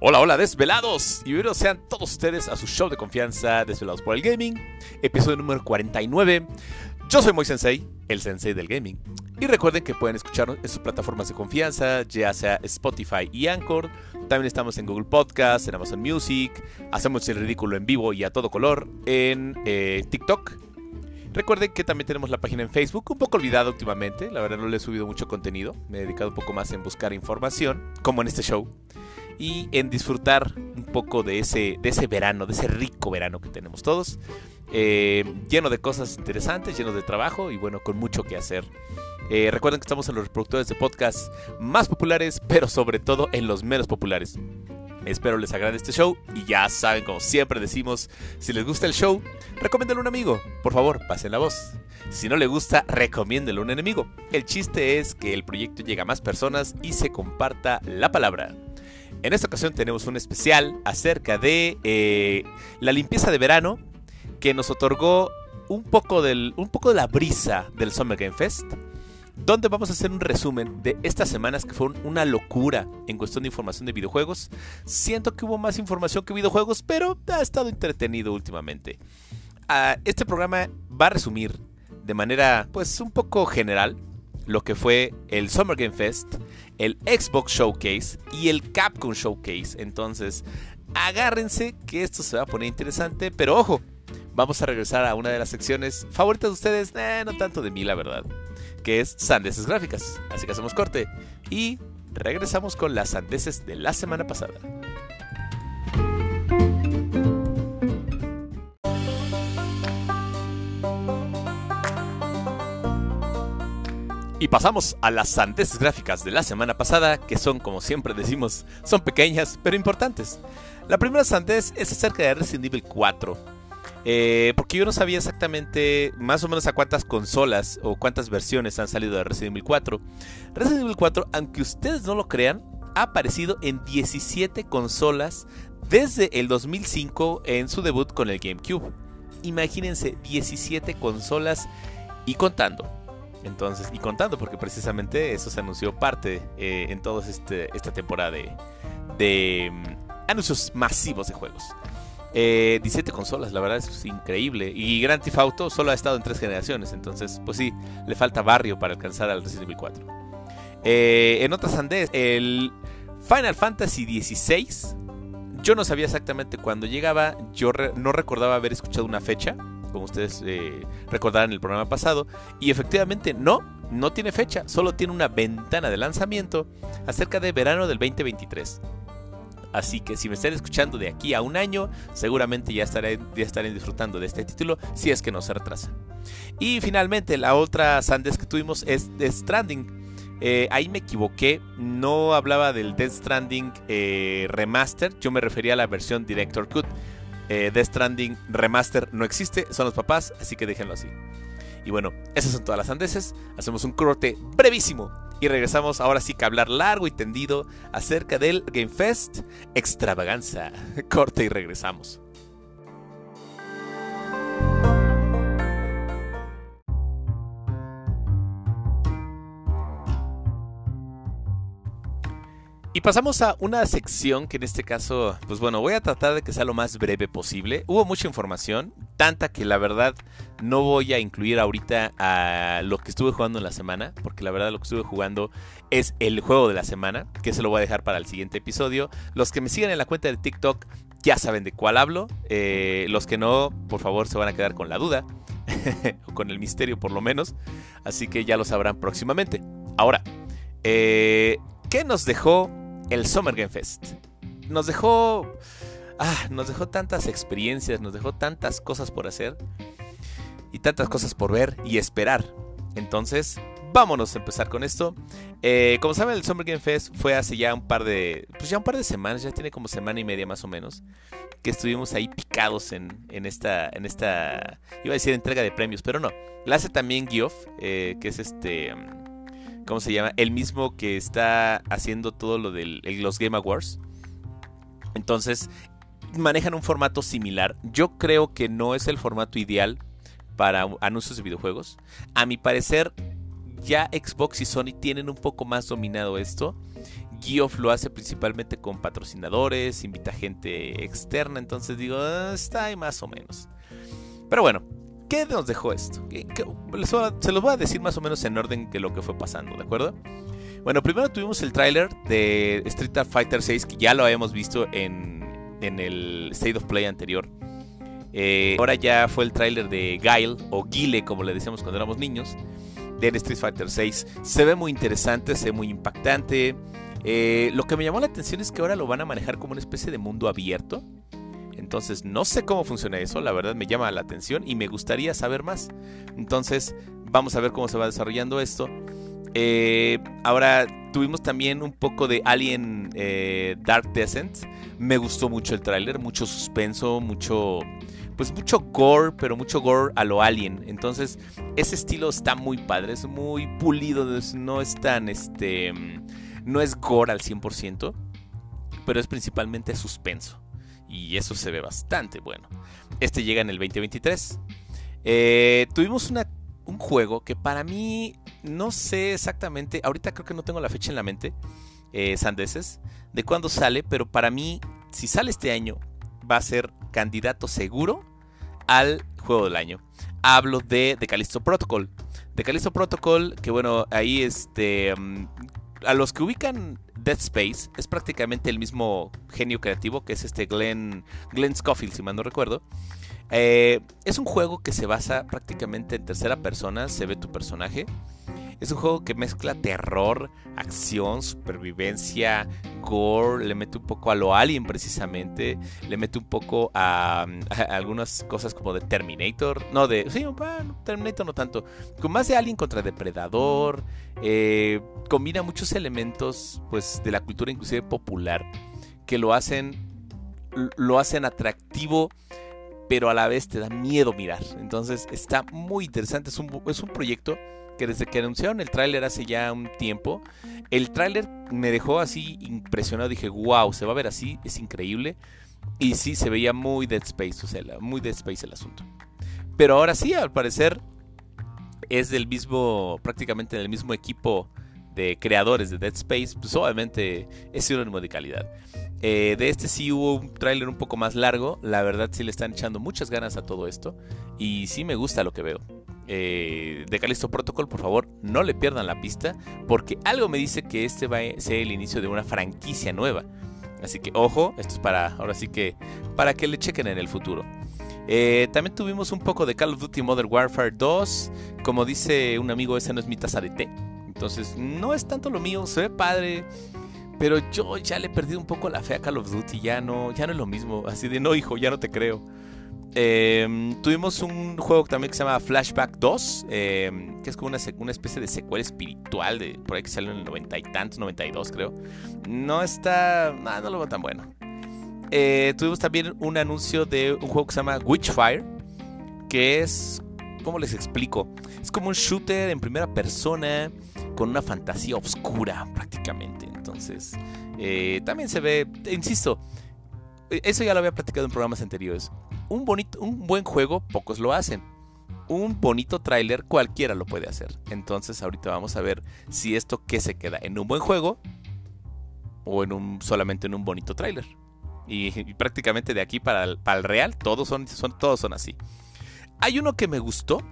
Hola, hola, desvelados. Y bienvenidos sean todos ustedes a su show de confianza, Desvelados por el Gaming, episodio número 49. Yo soy Moy Sensei, el sensei del gaming. Y recuerden que pueden escucharnos en sus plataformas de confianza, ya sea Spotify y Anchor. También estamos en Google Podcast, en Amazon Music. Hacemos el ridículo en vivo y a todo color en eh, TikTok. Recuerden que también tenemos la página en Facebook, un poco olvidada últimamente. La verdad no le he subido mucho contenido. Me he dedicado un poco más en buscar información, como en este show y en disfrutar un poco de ese, de ese verano, de ese rico verano que tenemos todos. Eh, lleno de cosas interesantes, lleno de trabajo y bueno, con mucho que hacer. Eh, recuerden que estamos en los reproductores de podcast más populares, pero sobre todo en los menos populares. Espero les agrade este show y ya saben, como siempre decimos, si les gusta el show, recomiéndalo a un amigo. Por favor, pasen la voz. Si no le gusta, recomiéndelo a un enemigo. El chiste es que el proyecto llegue a más personas y se comparta la palabra. En esta ocasión tenemos un especial acerca de eh, la limpieza de verano que nos otorgó un poco, del, un poco de la brisa del Summer Game Fest, donde vamos a hacer un resumen de estas semanas que fueron una locura en cuestión de información de videojuegos. Siento que hubo más información que videojuegos, pero ha estado entretenido últimamente. Ah, este programa va a resumir de manera pues un poco general lo que fue el Summer Game Fest, el Xbox Showcase y el Capcom Showcase. Entonces, agárrense que esto se va a poner interesante, pero ojo, vamos a regresar a una de las secciones favoritas de ustedes, eh, no tanto de mí la verdad, que es sandeces gráficas. Así que hacemos corte y regresamos con las sandeces de la semana pasada. Y pasamos a las sandeces gráficas de la semana pasada, que son, como siempre decimos, son pequeñas pero importantes. La primera sandez es acerca de Resident Evil 4. Eh, porque yo no sabía exactamente más o menos a cuántas consolas o cuántas versiones han salido de Resident Evil 4. Resident Evil 4, aunque ustedes no lo crean, ha aparecido en 17 consolas desde el 2005 en su debut con el GameCube. Imagínense, 17 consolas y contando. Entonces, y contando, porque precisamente eso se anunció parte eh, en toda este, esta temporada de, mm, anuncios masivos de juegos. 17 eh, consolas, la verdad es increíble. Y Grand Theft Auto solo ha estado en tres generaciones, entonces, pues sí, le falta barrio para alcanzar al Resident Evil 4. Eh, en otras andes, el Final Fantasy XVI, yo no sabía exactamente cuándo llegaba, yo no recordaba haber escuchado una fecha como ustedes eh, recordarán en el programa pasado. Y efectivamente no, no tiene fecha, solo tiene una ventana de lanzamiento acerca de verano del 2023. Así que si me están escuchando de aquí a un año, seguramente ya estaré, ya estaré disfrutando de este título si es que no se retrasa. Y finalmente, la otra Sandes que tuvimos es Death Stranding. Eh, ahí me equivoqué, no hablaba del Death Stranding eh, Remaster, yo me refería a la versión Director Cut. Eh, Death Stranding Remaster no existe, son los papás, así que déjenlo así. Y bueno, esas son todas las andeses. Hacemos un corte brevísimo y regresamos ahora sí que hablar largo y tendido acerca del Game Fest Extravaganza. Corte y regresamos. Y pasamos a una sección que en este caso, pues bueno, voy a tratar de que sea lo más breve posible. Hubo mucha información, tanta que la verdad no voy a incluir ahorita a lo que estuve jugando en la semana, porque la verdad lo que estuve jugando es el juego de la semana, que se lo voy a dejar para el siguiente episodio. Los que me siguen en la cuenta de TikTok ya saben de cuál hablo. Eh, los que no, por favor, se van a quedar con la duda, o con el misterio por lo menos. Así que ya lo sabrán próximamente. Ahora, eh, ¿qué nos dejó el Summer Game Fest. Nos dejó. Ah, nos dejó tantas experiencias, nos dejó tantas cosas por hacer y tantas cosas por ver y esperar. Entonces, vámonos a empezar con esto. Eh, como saben, el Summer Game Fest fue hace ya un par de. Pues ya un par de semanas, ya tiene como semana y media más o menos. Que estuvimos ahí picados en, en esta. En esta. Iba a decir entrega de premios, pero no. La hace también Geoff, eh, que es este. ¿Cómo se llama? El mismo que está haciendo todo lo de los Game Awards. Entonces, manejan un formato similar. Yo creo que no es el formato ideal para anuncios de videojuegos. A mi parecer, ya Xbox y Sony tienen un poco más dominado esto. Geoff lo hace principalmente con patrocinadores, invita gente externa, entonces digo, ah, está ahí más o menos. Pero bueno, ¿qué nos dejó esto? se los voy a decir más o menos en orden que lo que fue pasando, ¿de acuerdo? Bueno, primero tuvimos el tráiler de Street Fighter 6, que ya lo habíamos visto en, el State of Play anterior. Eh, ahora ya fue el tráiler de Guile, o Guile, como le decíamos cuando éramos niños, de Street Fighter 6. Se ve muy interesante, se ve muy impactante. Eh, lo que me llamó la atención es que ahora lo van a manejar como una especie de mundo abierto. Entonces no sé cómo funciona eso, la verdad me llama la atención y me gustaría saber más. Entonces vamos a ver cómo se va desarrollando esto. Eh, ahora tuvimos también un poco de Alien eh, Dark Descent. Me gustó mucho el tráiler, mucho suspenso, mucho pues mucho gore, pero mucho gore a lo Alien. Entonces ese estilo está muy padre, es muy pulido, no es tan este no es gore al 100%, pero es principalmente suspenso. Y eso se ve bastante bueno. Este llega en el 2023. Eh, tuvimos un juego que para mí no sé exactamente, ahorita creo que no tengo la fecha en la mente, eh, Sandeses, de cuándo sale, pero para mí, si sale este año, va a ser candidato seguro al juego del año. Hablo de The Callisto Protocol. The Callisto Protocol, que bueno, ahí este... A los que ubican Dead Space, es prácticamente el mismo genio creativo que es este Glenn, Glenn Scofield, si mal no recuerdo. Eh, es un juego que se basa prácticamente en tercera persona, se ve tu personaje. Es un juego que mezcla terror, acción, supervivencia, gore, le mete un poco a lo alien precisamente, le mete un poco a, algunas cosas como de Terminator, no de, sí, Terminator no tanto, con más de alien contra depredador, eh, combina muchos elementos pues de la cultura inclusive popular que lo hacen lo hacen atractivo pero a la vez te da miedo mirar. Entonces está muy interesante, es un, es un proyecto que desde que anunciaron el tráiler hace ya un tiempo, el tráiler me dejó así impresionado. Dije, wow, se va a ver así, es increíble. Y sí, se veía muy Dead Space, o sea, muy Dead Space el asunto. Pero ahora sí, al parecer, es del mismo, prácticamente del mismo equipo de creadores de Dead Space, pues obviamente es sinónimo de calidad. Eh, de este sí hubo un tráiler un poco más largo, la verdad sí le están echando muchas ganas a todo esto y sí me gusta lo que veo eh, de Callisto Protocol, por favor, no le pierdan la pista, porque algo me dice que este va a ser el inicio de una franquicia nueva. Así que ojo, esto es para, ahora sí que, para que le chequen en el futuro. Eh, también tuvimos un poco de Call of Duty Modern Warfare 2. Como dice un amigo, esa no es mi taza de té. Entonces, no es tanto lo mío, se ve padre. Pero yo ya le he perdido un poco la fe a Call of Duty. Ya no, ya no es lo mismo. Así de no, hijo, ya no te creo. Em, tuvimos un juego también que se llama Flashback 2, em, que es como una, una, especie de secuela espiritual, de, por ahí que salió en el 90 y tantos, 92 creo. No está, no lo veo tan bueno. Eh, tuvimos también un anuncio de un juego que se llama Witchfire, que es, ¿cómo les explico? Es como un shooter en primera persona con una fantasía oscura prácticamente. Entonces, eh, también se ve, insisto, eso ya lo había platicado en programas anteriores un, bonito, un buen juego, pocos lo hacen. Un bonito tráiler, cualquiera lo puede hacer. Entonces ahorita vamos a ver si esto que se queda en un buen juego o en un, solamente en un bonito tráiler. Y, prácticamente de aquí para el, real, todos son, todos son así. Hay uno que me gustó,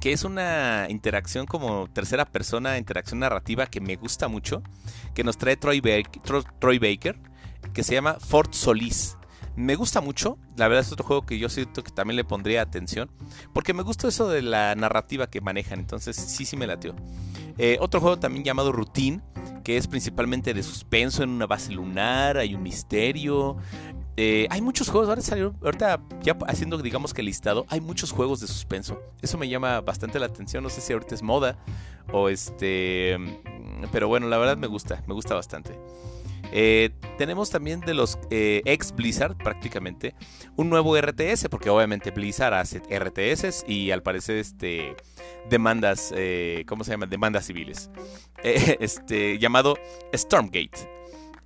que es una interacción como tercera persona, interacción narrativa que me gusta mucho, que nos trae Troy Baker que se llama Fort Solis. Me gusta mucho, la verdad es otro juego que yo siento que también le pondría atención, porque me gusta eso de la narrativa que manejan, entonces sí, sí me latió. Eh, otro juego también llamado Routine, que es principalmente de suspenso en una base lunar, hay un misterio. Eh, hay muchos juegos, ahora salió, ahorita ya haciendo digamos que listado, hay muchos juegos de suspenso. Eso me llama bastante la atención, no sé si ahorita es moda o este... Pero bueno, la verdad me gusta, me gusta bastante. Eh, tenemos también de los eh, ex Blizzard prácticamente un nuevo RTS, porque obviamente Blizzard hace RTS y al parecer este, demandas, eh, ¿cómo se llama? Demandas civiles. este, llamado Stormgate.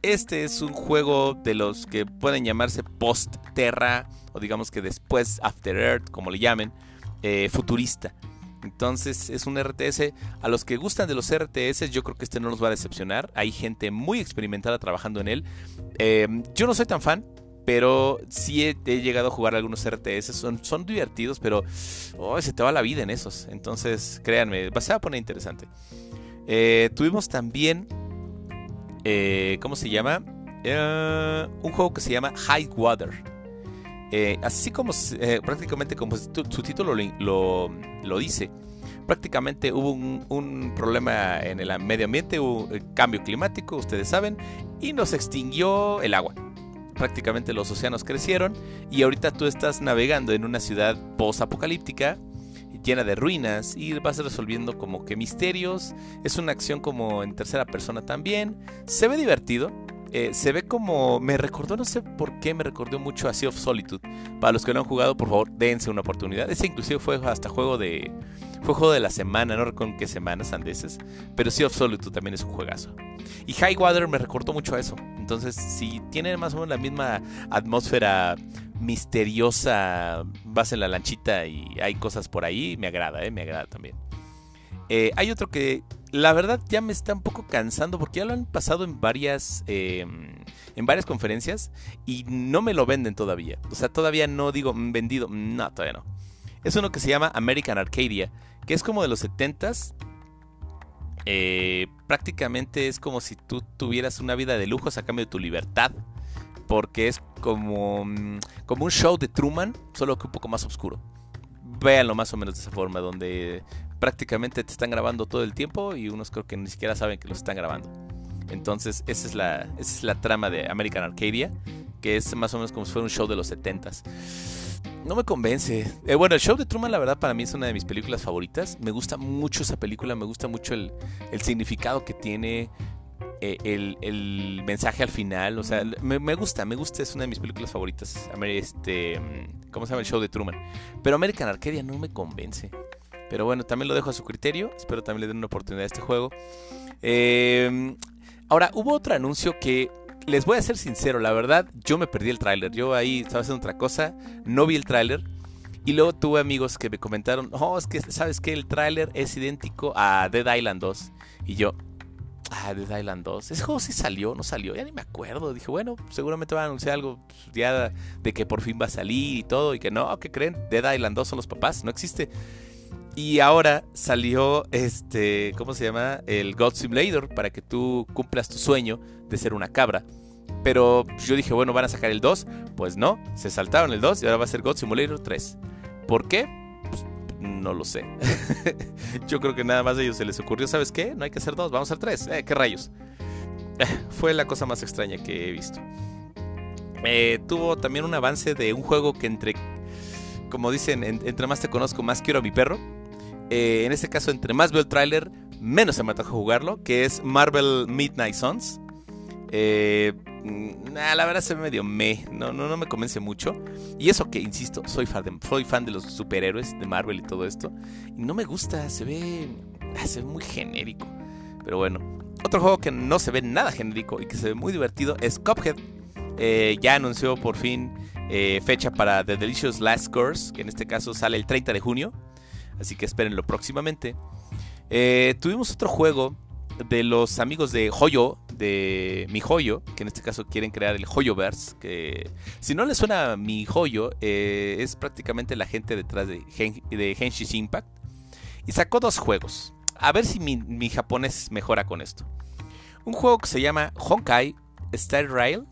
Este es un juego de los que pueden llamarse post-terra o digamos que después After Earth, como le llamen, futurista. Entonces es un RTS. A los que gustan de los RTS, yo creo que este no los va a decepcionar. Hay gente muy experimentada trabajando en él. Eh, yo no soy tan fan, pero sí he, llegado a jugar algunos RTS. Son, son divertidos, pero oh, se te va la vida en esos. Entonces, créanme, se va a poner interesante. Eh, tuvimos también. Eh, ¿Cómo se llama? un juego que se llama High Water. Así como prácticamente como su, título lo, dice, prácticamente hubo un, un, problema en el medio ambiente, hubo cambio climático, ustedes saben, y nos extinguió el agua prácticamente los océanos crecieron y ahorita tú estás navegando en una ciudad post-apocalíptica llena de ruinas y vas resolviendo como que misterios. Es una acción como en tercera persona también. Se ve divertido. Eh, se ve como. Me recordó, no sé por qué, me recordó mucho a Sea of Solitude. Para los que no han jugado, por favor, dense una oportunidad. Ese inclusive fue hasta juego de. Fue juego de la semana, no recuerdo en qué semanas andeses. Pero Sea of Solitude también es un juegazo. Y High Water me recordó mucho a eso. Entonces, si tiene más o menos la misma atmósfera misteriosa, vas en la lanchita y hay cosas por ahí, me agrada, ¿eh? me agrada también. Eh, hay otro que la verdad ya me está un poco cansando porque ya lo han pasado en varias, em, en varias conferencias y no me lo venden todavía. O sea, todavía no digo mm, vendido, no, todavía no. Es uno que se llama American Arcadia, que es como de los 70s, eh, prácticamente es como si tú tuvieras una vida de lujos a cambio de tu libertad. Porque es como, mm, como un show de Truman, solo que un poco más oscuro. Véanlo más o menos de esa forma, donde prácticamente te están grabando todo el tiempo y unos creo que ni siquiera saben que los están grabando. Entonces, esa es la, esa es la trama de American Arcadia, que es más o menos como si fuera un show de los 70s. No me convence. Eh, bueno, el show de Truman, la verdad, para mí es una de mis películas favoritas. Me gusta mucho esa película, me gusta mucho el, significado que tiene, eh, el, mensaje al final. O sea, me, gusta, me gusta, es una de mis películas favoritas. Este, ¿Cómo se llama el show de Truman? Pero American Arcadia no me convence. Pero bueno, también lo dejo a su criterio. Espero también le den una oportunidad a este juego. Eh, ahora, hubo otro anuncio que les voy a ser sincero, la verdad, yo me perdí el tráiler. Yo ahí estaba haciendo otra cosa, no vi el tráiler. Y luego tuve amigos que me comentaron, oh, es que sabes que el tráiler es idéntico a Dead Island 2. Y yo, ah, Dead Island 2. Ese juego sí salió, no salió, ya ni me acuerdo. Dije, bueno, seguramente van a anunciar algo pues, ya de que por fin va a salir y todo. Y que no, ¿qué creen? Dead Island 2 son los papás, no existe. Y ahora salió este, ¿cómo se llama? El God Simulator para que tú cumplas tu sueño de ser una cabra. Pero yo dije, bueno, van a sacar el 2. Pues no, se saltaron el 2 y ahora va a ser God Simulator 3. ¿Por qué? No lo sé. yo creo que nada más a ellos se les ocurrió, ¿sabes qué? No hay que hacer 2, vamos a hacer 3. Eh, ¿Qué rayos? Fue la cosa más extraña que he visto. Eh, tuvo también un avance de un juego que entre, como dicen, entre más te conozco, más quiero a mi perro. Eh, en este caso, entre más veo el tráiler, menos se me ataca jugarlo, que es Marvel Midnight Suns. Eh, la verdad se ve medio me, no, no, no me convence mucho. Y eso que, insisto, soy fan, de, soy fan de los superhéroes de Marvel y todo esto. Y no me gusta, se ve, ah, se ve muy genérico. Pero bueno, otro juego que no se ve nada genérico y que se ve muy divertido es Cuphead. Eh, ya anunció por fin fecha para The Delicious Last Course, que en este caso sale el 30 de junio así que espérenlo próximamente. Eh, tuvimos otro juego de los amigos de Joyo, de Mi Joyo, que en este caso quieren crear el Joyoverse, que si no les suena Mi Joyo, eh, es prácticamente la gente detrás de, de Henshi's Impact. Y sacó dos juegos. A ver si mi, mi, japonés mejora con esto. Un juego que se llama Honkai Star Rail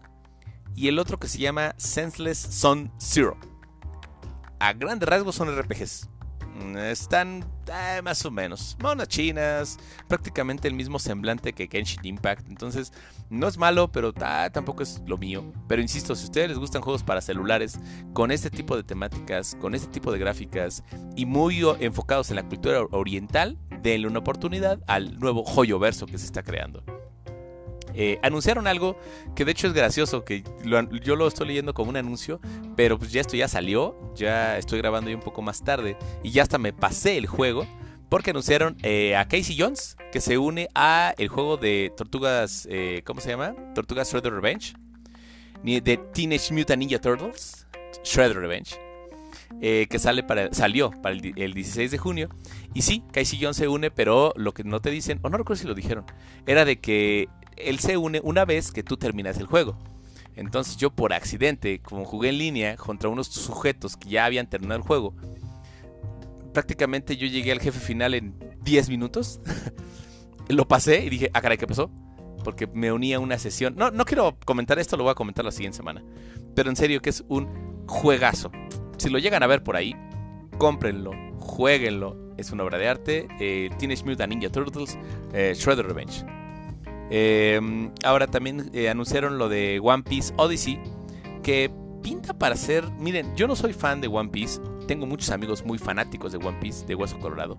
y el otro que se llama Senseless Sun Zero. A grandes rasgos son RPGs. Están eh, más o menos. Monas chinas, prácticamente el mismo semblante que Genshin Impact. Entonces, no es malo, pero ah, tampoco es lo mío. Pero insisto, si a ustedes les gustan juegos para celulares con este tipo de temáticas, con este tipo de gráficas y muy enfocados en la cultura oriental, denle una oportunidad al nuevo joyo verso que se está creando. Eh, anunciaron algo que de hecho es gracioso, que yo lo estoy leyendo como un anuncio, pero pues ya esto ya salió, ya estoy grabando ya un poco más tarde y ya hasta me pasé el juego. Porque anunciaron eh, a Casey Jones que se une a el juego de Tortugas, eh, ¿cómo se llama? Tortugas Shredder Revenge. De Teenage Mutant Ninja Turtles. Shredder Revenge. que sale para, salió para el, 16 de junio. Y sí, Casey Jones se une, pero lo que no te dicen, o no recuerdo si lo dijeron, era de que él se une una vez que tú terminas el juego. Entonces yo por accidente, como jugué en línea contra unos sujetos que ya habían terminado el juego, prácticamente yo llegué al jefe final en 10 minutos. lo pasé y dije, ah, caray, ¿qué pasó? Porque me uní a una sesión. No, no quiero comentar esto, lo voy a comentar la siguiente semana. Pero en serio que es un juegazo. Si lo llegan a ver por ahí, cómprenlo, jueguenlo. Es una obra de arte. Eh, Teenage Mutant Ninja Turtles, eh, Shredder Revenge. Em, ahora también eh, anunciaron lo de One Piece Odyssey, que pinta para ser... Miren, yo no soy fan de One Piece, tengo muchos amigos muy fanáticos de One Piece, de Hueso Colorado.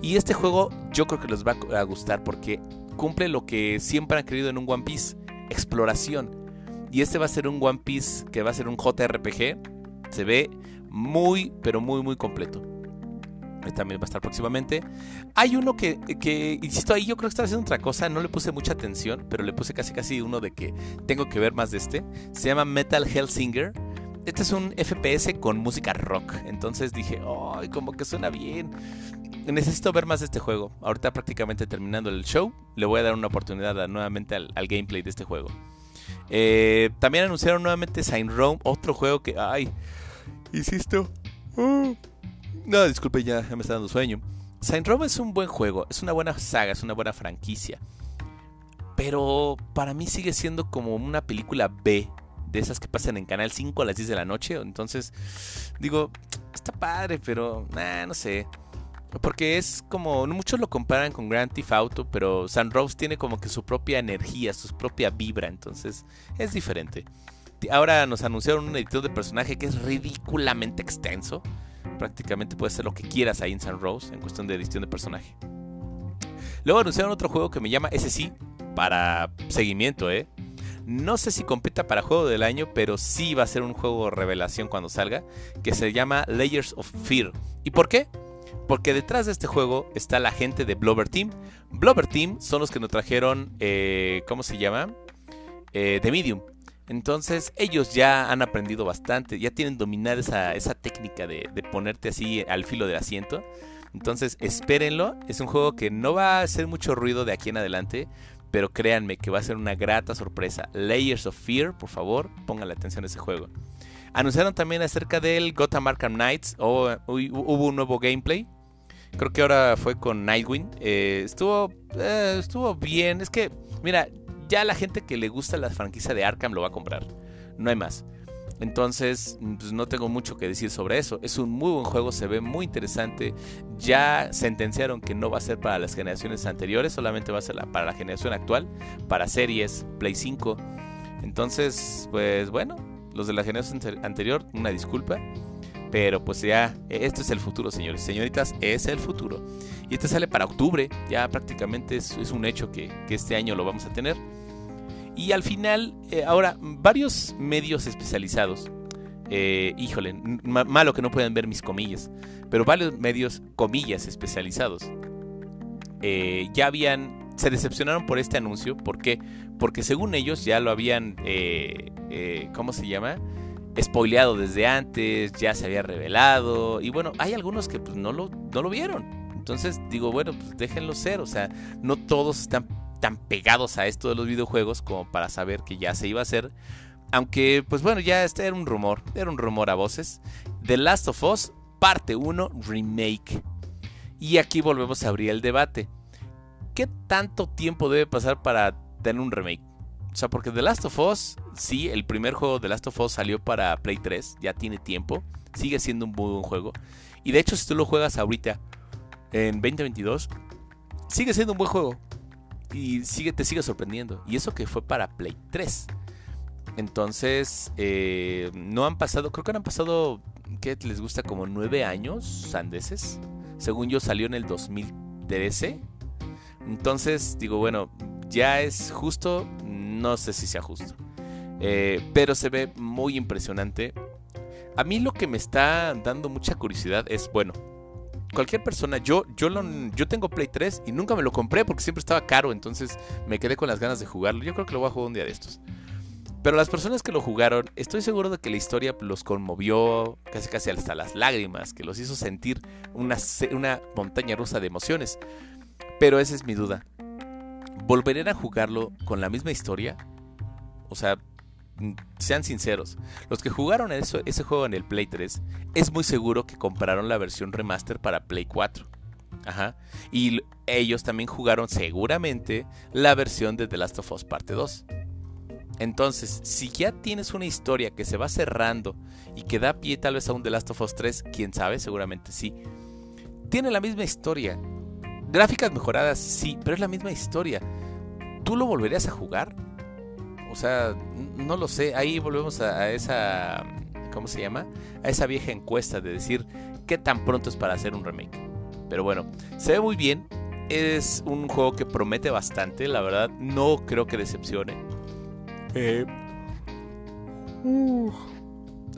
Y este juego yo creo que les va a gustar porque cumple lo que siempre han querido en un One Piece, exploración. Y este va a ser un One Piece que va a ser un JRPG. Se ve muy, pero muy, muy completo también va a estar próximamente. Hay uno que, que, insisto, ahí yo creo que está haciendo otra cosa, no le puse mucha atención, pero le puse casi casi uno de que tengo que ver más de este. Se llama Metal Hellsinger. Este es un FPS con música rock, entonces dije, ¡ay, como que suena bien! Necesito ver más de este juego. Ahorita prácticamente terminando el show, le voy a dar una oportunidad nuevamente al, gameplay de este juego. Eh, también anunciaron nuevamente Sign Rome, otro juego que, ¡ay! Insisto. Uh, no, disculpe, ya, me está dando sueño. Saint Row es un buen juego, es una buena saga, es una buena franquicia. Pero para mí sigue siendo como una película B, de esas que pasan en Canal 5 a las 10 de la noche. Entonces, digo, está padre, pero no sé. Porque es como, muchos lo comparan con Grand Theft Auto, pero Saint Rose tiene como que su propia energía, su propia vibra, entonces es diferente. Ahora nos anunciaron un editor de personaje que es ridículamente extenso prácticamente puedes hacer lo que quieras ahí en San Rose en cuestión de edición de personaje. Luego anunciaron otro juego que me llama ese sí para seguimiento, ¿eh? No sé si compita para juego del año, pero sí va a ser un juego revelación cuando salga, que se llama Layers of Fear. ¿Y por qué? Porque detrás de este juego está la gente de Blobber Team. Blobber Team son los que nos trajeron, eh, ¿cómo se llama? Eh, The Medium. Entonces ellos ya han aprendido bastante, ya tienen dominada esa, técnica de, ponerte así al filo del asiento. Entonces espérenlo, es un juego que no va a hacer mucho ruido de aquí en adelante, pero créanme que va a ser una grata sorpresa. Layers of Fear, por favor, pongan la atención a ese juego. Anunciaron también acerca del Gotham Arkham Knights, hubo un nuevo gameplay. Creo que ahora fue con Nightwing. Eh, estuvo, eh, estuvo bien. Es que, mira, ya la gente que le gusta la franquicia de Arkham lo va a comprar. No hay más. Entonces, pues no tengo mucho que decir sobre eso. Es un muy buen juego, se ve muy interesante. Ya sentenciaron que no va a ser para las generaciones anteriores, solamente va a ser para la generación actual, para series, Play 5. Entonces, pues bueno, los de la generación anterior, una disculpa. Pero pues ya, esto es el futuro, señores. Señoritas, es el futuro. Y este sale para octubre, ya prácticamente es, un hecho que este año lo vamos a tener. Y al final, eh, ahora, varios medios especializados, eh, híjole, malo que no puedan ver mis comillas, pero varios medios, comillas, especializados, eh, ya habían, se decepcionaron por este anuncio. ¿Por qué? Porque según ellos ya lo habían, ¿cómo se llama? Spoileado desde antes, ya se había revelado. Y bueno, hay algunos que pues, no, lo, no lo vieron. Entonces digo, bueno, pues déjenlo ser. O sea, no todos están tan pegados a esto de los videojuegos como para saber que ya se iba a hacer. Aunque, pues bueno, ya este era un rumor, era un rumor a voces. The Last of Us, parte 1, remake. Y aquí volvemos a abrir el debate. ¿Qué tanto tiempo debe pasar para tener un remake? O sea, porque The Last of Us, sí, el primer juego de The Last of Us salió para Play 3, ya tiene tiempo, sigue siendo un buen juego. Y de hecho, si tú lo juegas ahorita, en 2022, sigue siendo un buen juego y sigue, te sigue sorprendiendo. Y eso que fue para Play 3. Entonces, eh, no han pasado, creo que han pasado, ¿qué les gusta? Como nueve años sandeses. Según yo salió en el 2013. Entonces, digo, bueno, ya es justo, no sé si sea justo. Eh, pero se ve muy impresionante. A mí lo que me está dando mucha curiosidad es, bueno, cualquier persona, yo, yo, lo, yo tengo Play 3 y nunca me lo compré porque siempre estaba caro, entonces me quedé con las ganas de jugarlo. Yo creo que lo voy a jugar un día de estos. Pero las personas que lo jugaron, estoy seguro de que la historia los conmovió casi casi hasta las lágrimas, que los hizo sentir una, una montaña rusa de emociones. Pero esa es mi duda. ¿Volverían a jugarlo con la misma historia? O sea, sean sinceros, los que jugaron eso, ese juego en el Play 3, es muy seguro que compraron la versión remaster para Play 4. Ajá. Y ellos también jugaron seguramente la versión de The Last of Us Parte 2. Entonces, si ya tienes una historia que se va cerrando y que da pie tal vez a un The Last of Us 3, quién sabe, seguramente sí. Tiene la misma historia. Gráficas mejoradas, sí, pero es la misma historia. ¿Tú lo volverías a jugar? O sea, no lo sé. Ahí volvemos a, esa. ¿Cómo se llama? A esa vieja encuesta de decir qué tan pronto es para hacer un remake. Pero bueno, se ve muy bien. Es un juego que promete bastante. La verdad, no creo que decepcione. Eh,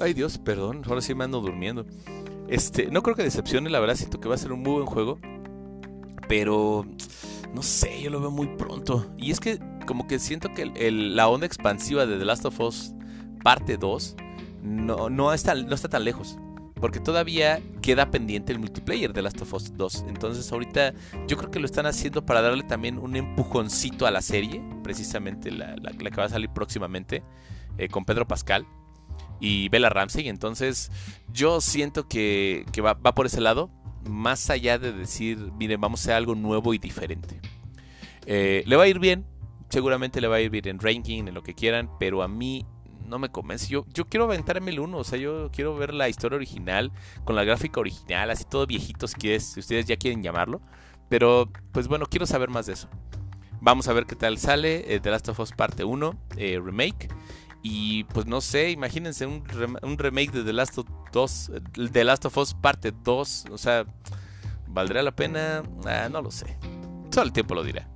ay Dios, perdón, ahora sí me ando durmiendo. Este, no creo que decepcione, la verdad siento que va a ser un muy buen juego. Pero no sé, yo lo veo muy pronto. Y es que como que siento que la onda expansiva de The Last of Us parte 2 no, no, está, no está tan lejos. Porque todavía queda pendiente el multiplayer de Last of Us 2. Entonces ahorita yo creo que lo están haciendo para darle también un empujoncito a la serie. Precisamente la, que va a salir próximamente. Eh, con Pedro Pascal y Bella Ramsey. Entonces yo siento que, va, por ese lado. Más allá de decir, miren, vamos a hacer algo nuevo y diferente. Eh, le va a ir bien. Seguramente le va a ir bien en ranking, en lo que quieran. Pero a mí no me convence. Yo, yo quiero aventarme el 1, o sea, yo quiero ver la historia original, con la gráfica original, así todo viejito si, si ustedes ya quieren llamarlo. Pero, pues bueno, quiero saber más de eso. Vamos a ver qué tal sale eh, The Last of Us Parte 1, eh, remake. Y pues no sé, imagínense un, remake de The Last, of 2, The Last of Us Parte 2. O sea, ¿valdría la pena? Ah, no lo sé. Solo el tiempo lo dirá.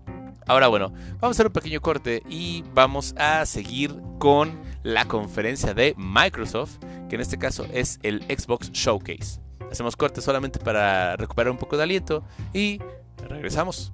Ahora bueno, vamos a hacer un pequeño corte y vamos a seguir con la conferencia de Microsoft, que en este caso es el Xbox Showcase. Hacemos corte solamente para recuperar un poco de aliento y regresamos.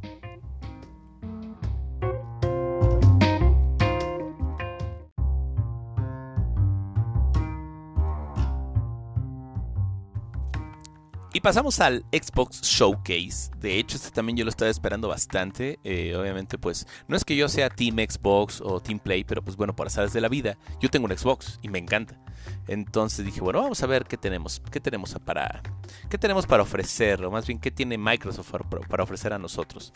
Pasamos al Xbox Showcase. De hecho, este también yo lo estaba esperando bastante. Eh, obviamente, pues no es que yo sea Team Xbox o Team Play, pero pues bueno, por azares de la vida, yo tengo un Xbox y me encanta. Entonces dije, bueno, vamos a ver qué tenemos, qué tenemos para, qué tenemos para ofrecer, o más bien qué tiene Microsoft para ofrecer a nosotros.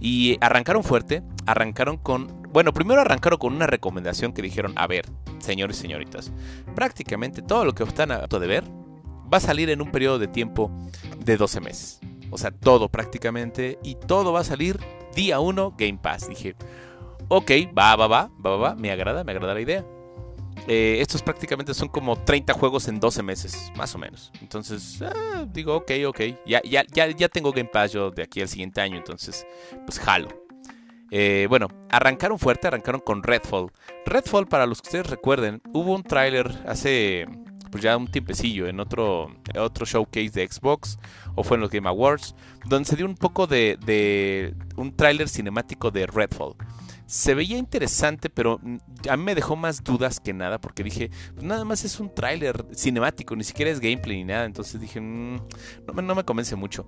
Y arrancaron fuerte, arrancaron con, bueno, primero arrancaron con una recomendación que dijeron, a ver, señores y señoritas, prácticamente todo lo que están a de ver va a salir en un periodo de tiempo de 12 meses. O sea, todo prácticamente. Y todo va a salir día 1 Game Pass. Dije, ok, va, va, va, va, va, me agrada, me agrada la idea. Eh, estos prácticamente son como 30 juegos en 12 meses, más o menos. Entonces, ah, digo, ok, ok. Ya, ya, ya, ya tengo Game Pass yo de aquí al siguiente año, entonces, pues jalo. Eh, bueno, arrancaron fuerte, arrancaron con Redfall. Redfall, para los que ustedes recuerden, hubo un tráiler hace pues ya un tiempecillo en otro, otro showcase de Xbox o fue en los Game Awards, donde se dio un poco de, un tráiler cinemático de Redfall. Se veía interesante, pero a mí me dejó más dudas que nada, porque dije, pues nada más es un tráiler cinemático, ni siquiera es gameplay ni nada, entonces dije, mm, no, no me convence mucho.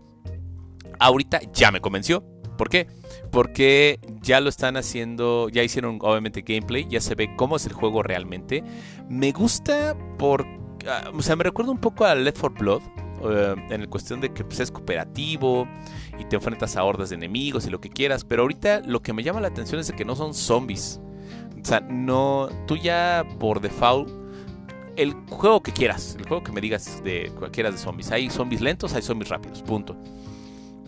Ahorita ya me convenció, ¿Por qué? Porque ya lo están haciendo, ya hicieron obviamente gameplay, ya se ve cómo es el juego realmente. Me gusta por Ah, o sea, me recuerda un poco a Left 4 Blood, eh, en la cuestión de que pues, es cooperativo y te enfrentas a hordas de enemigos y lo que quieras, pero ahorita lo que me llama la atención es de que no son zombies. O sea, no, tú ya por default, el juego que quieras, el juego que me digas de cualquiera de zombies, hay zombies lentos, hay zombies rápidos, punto.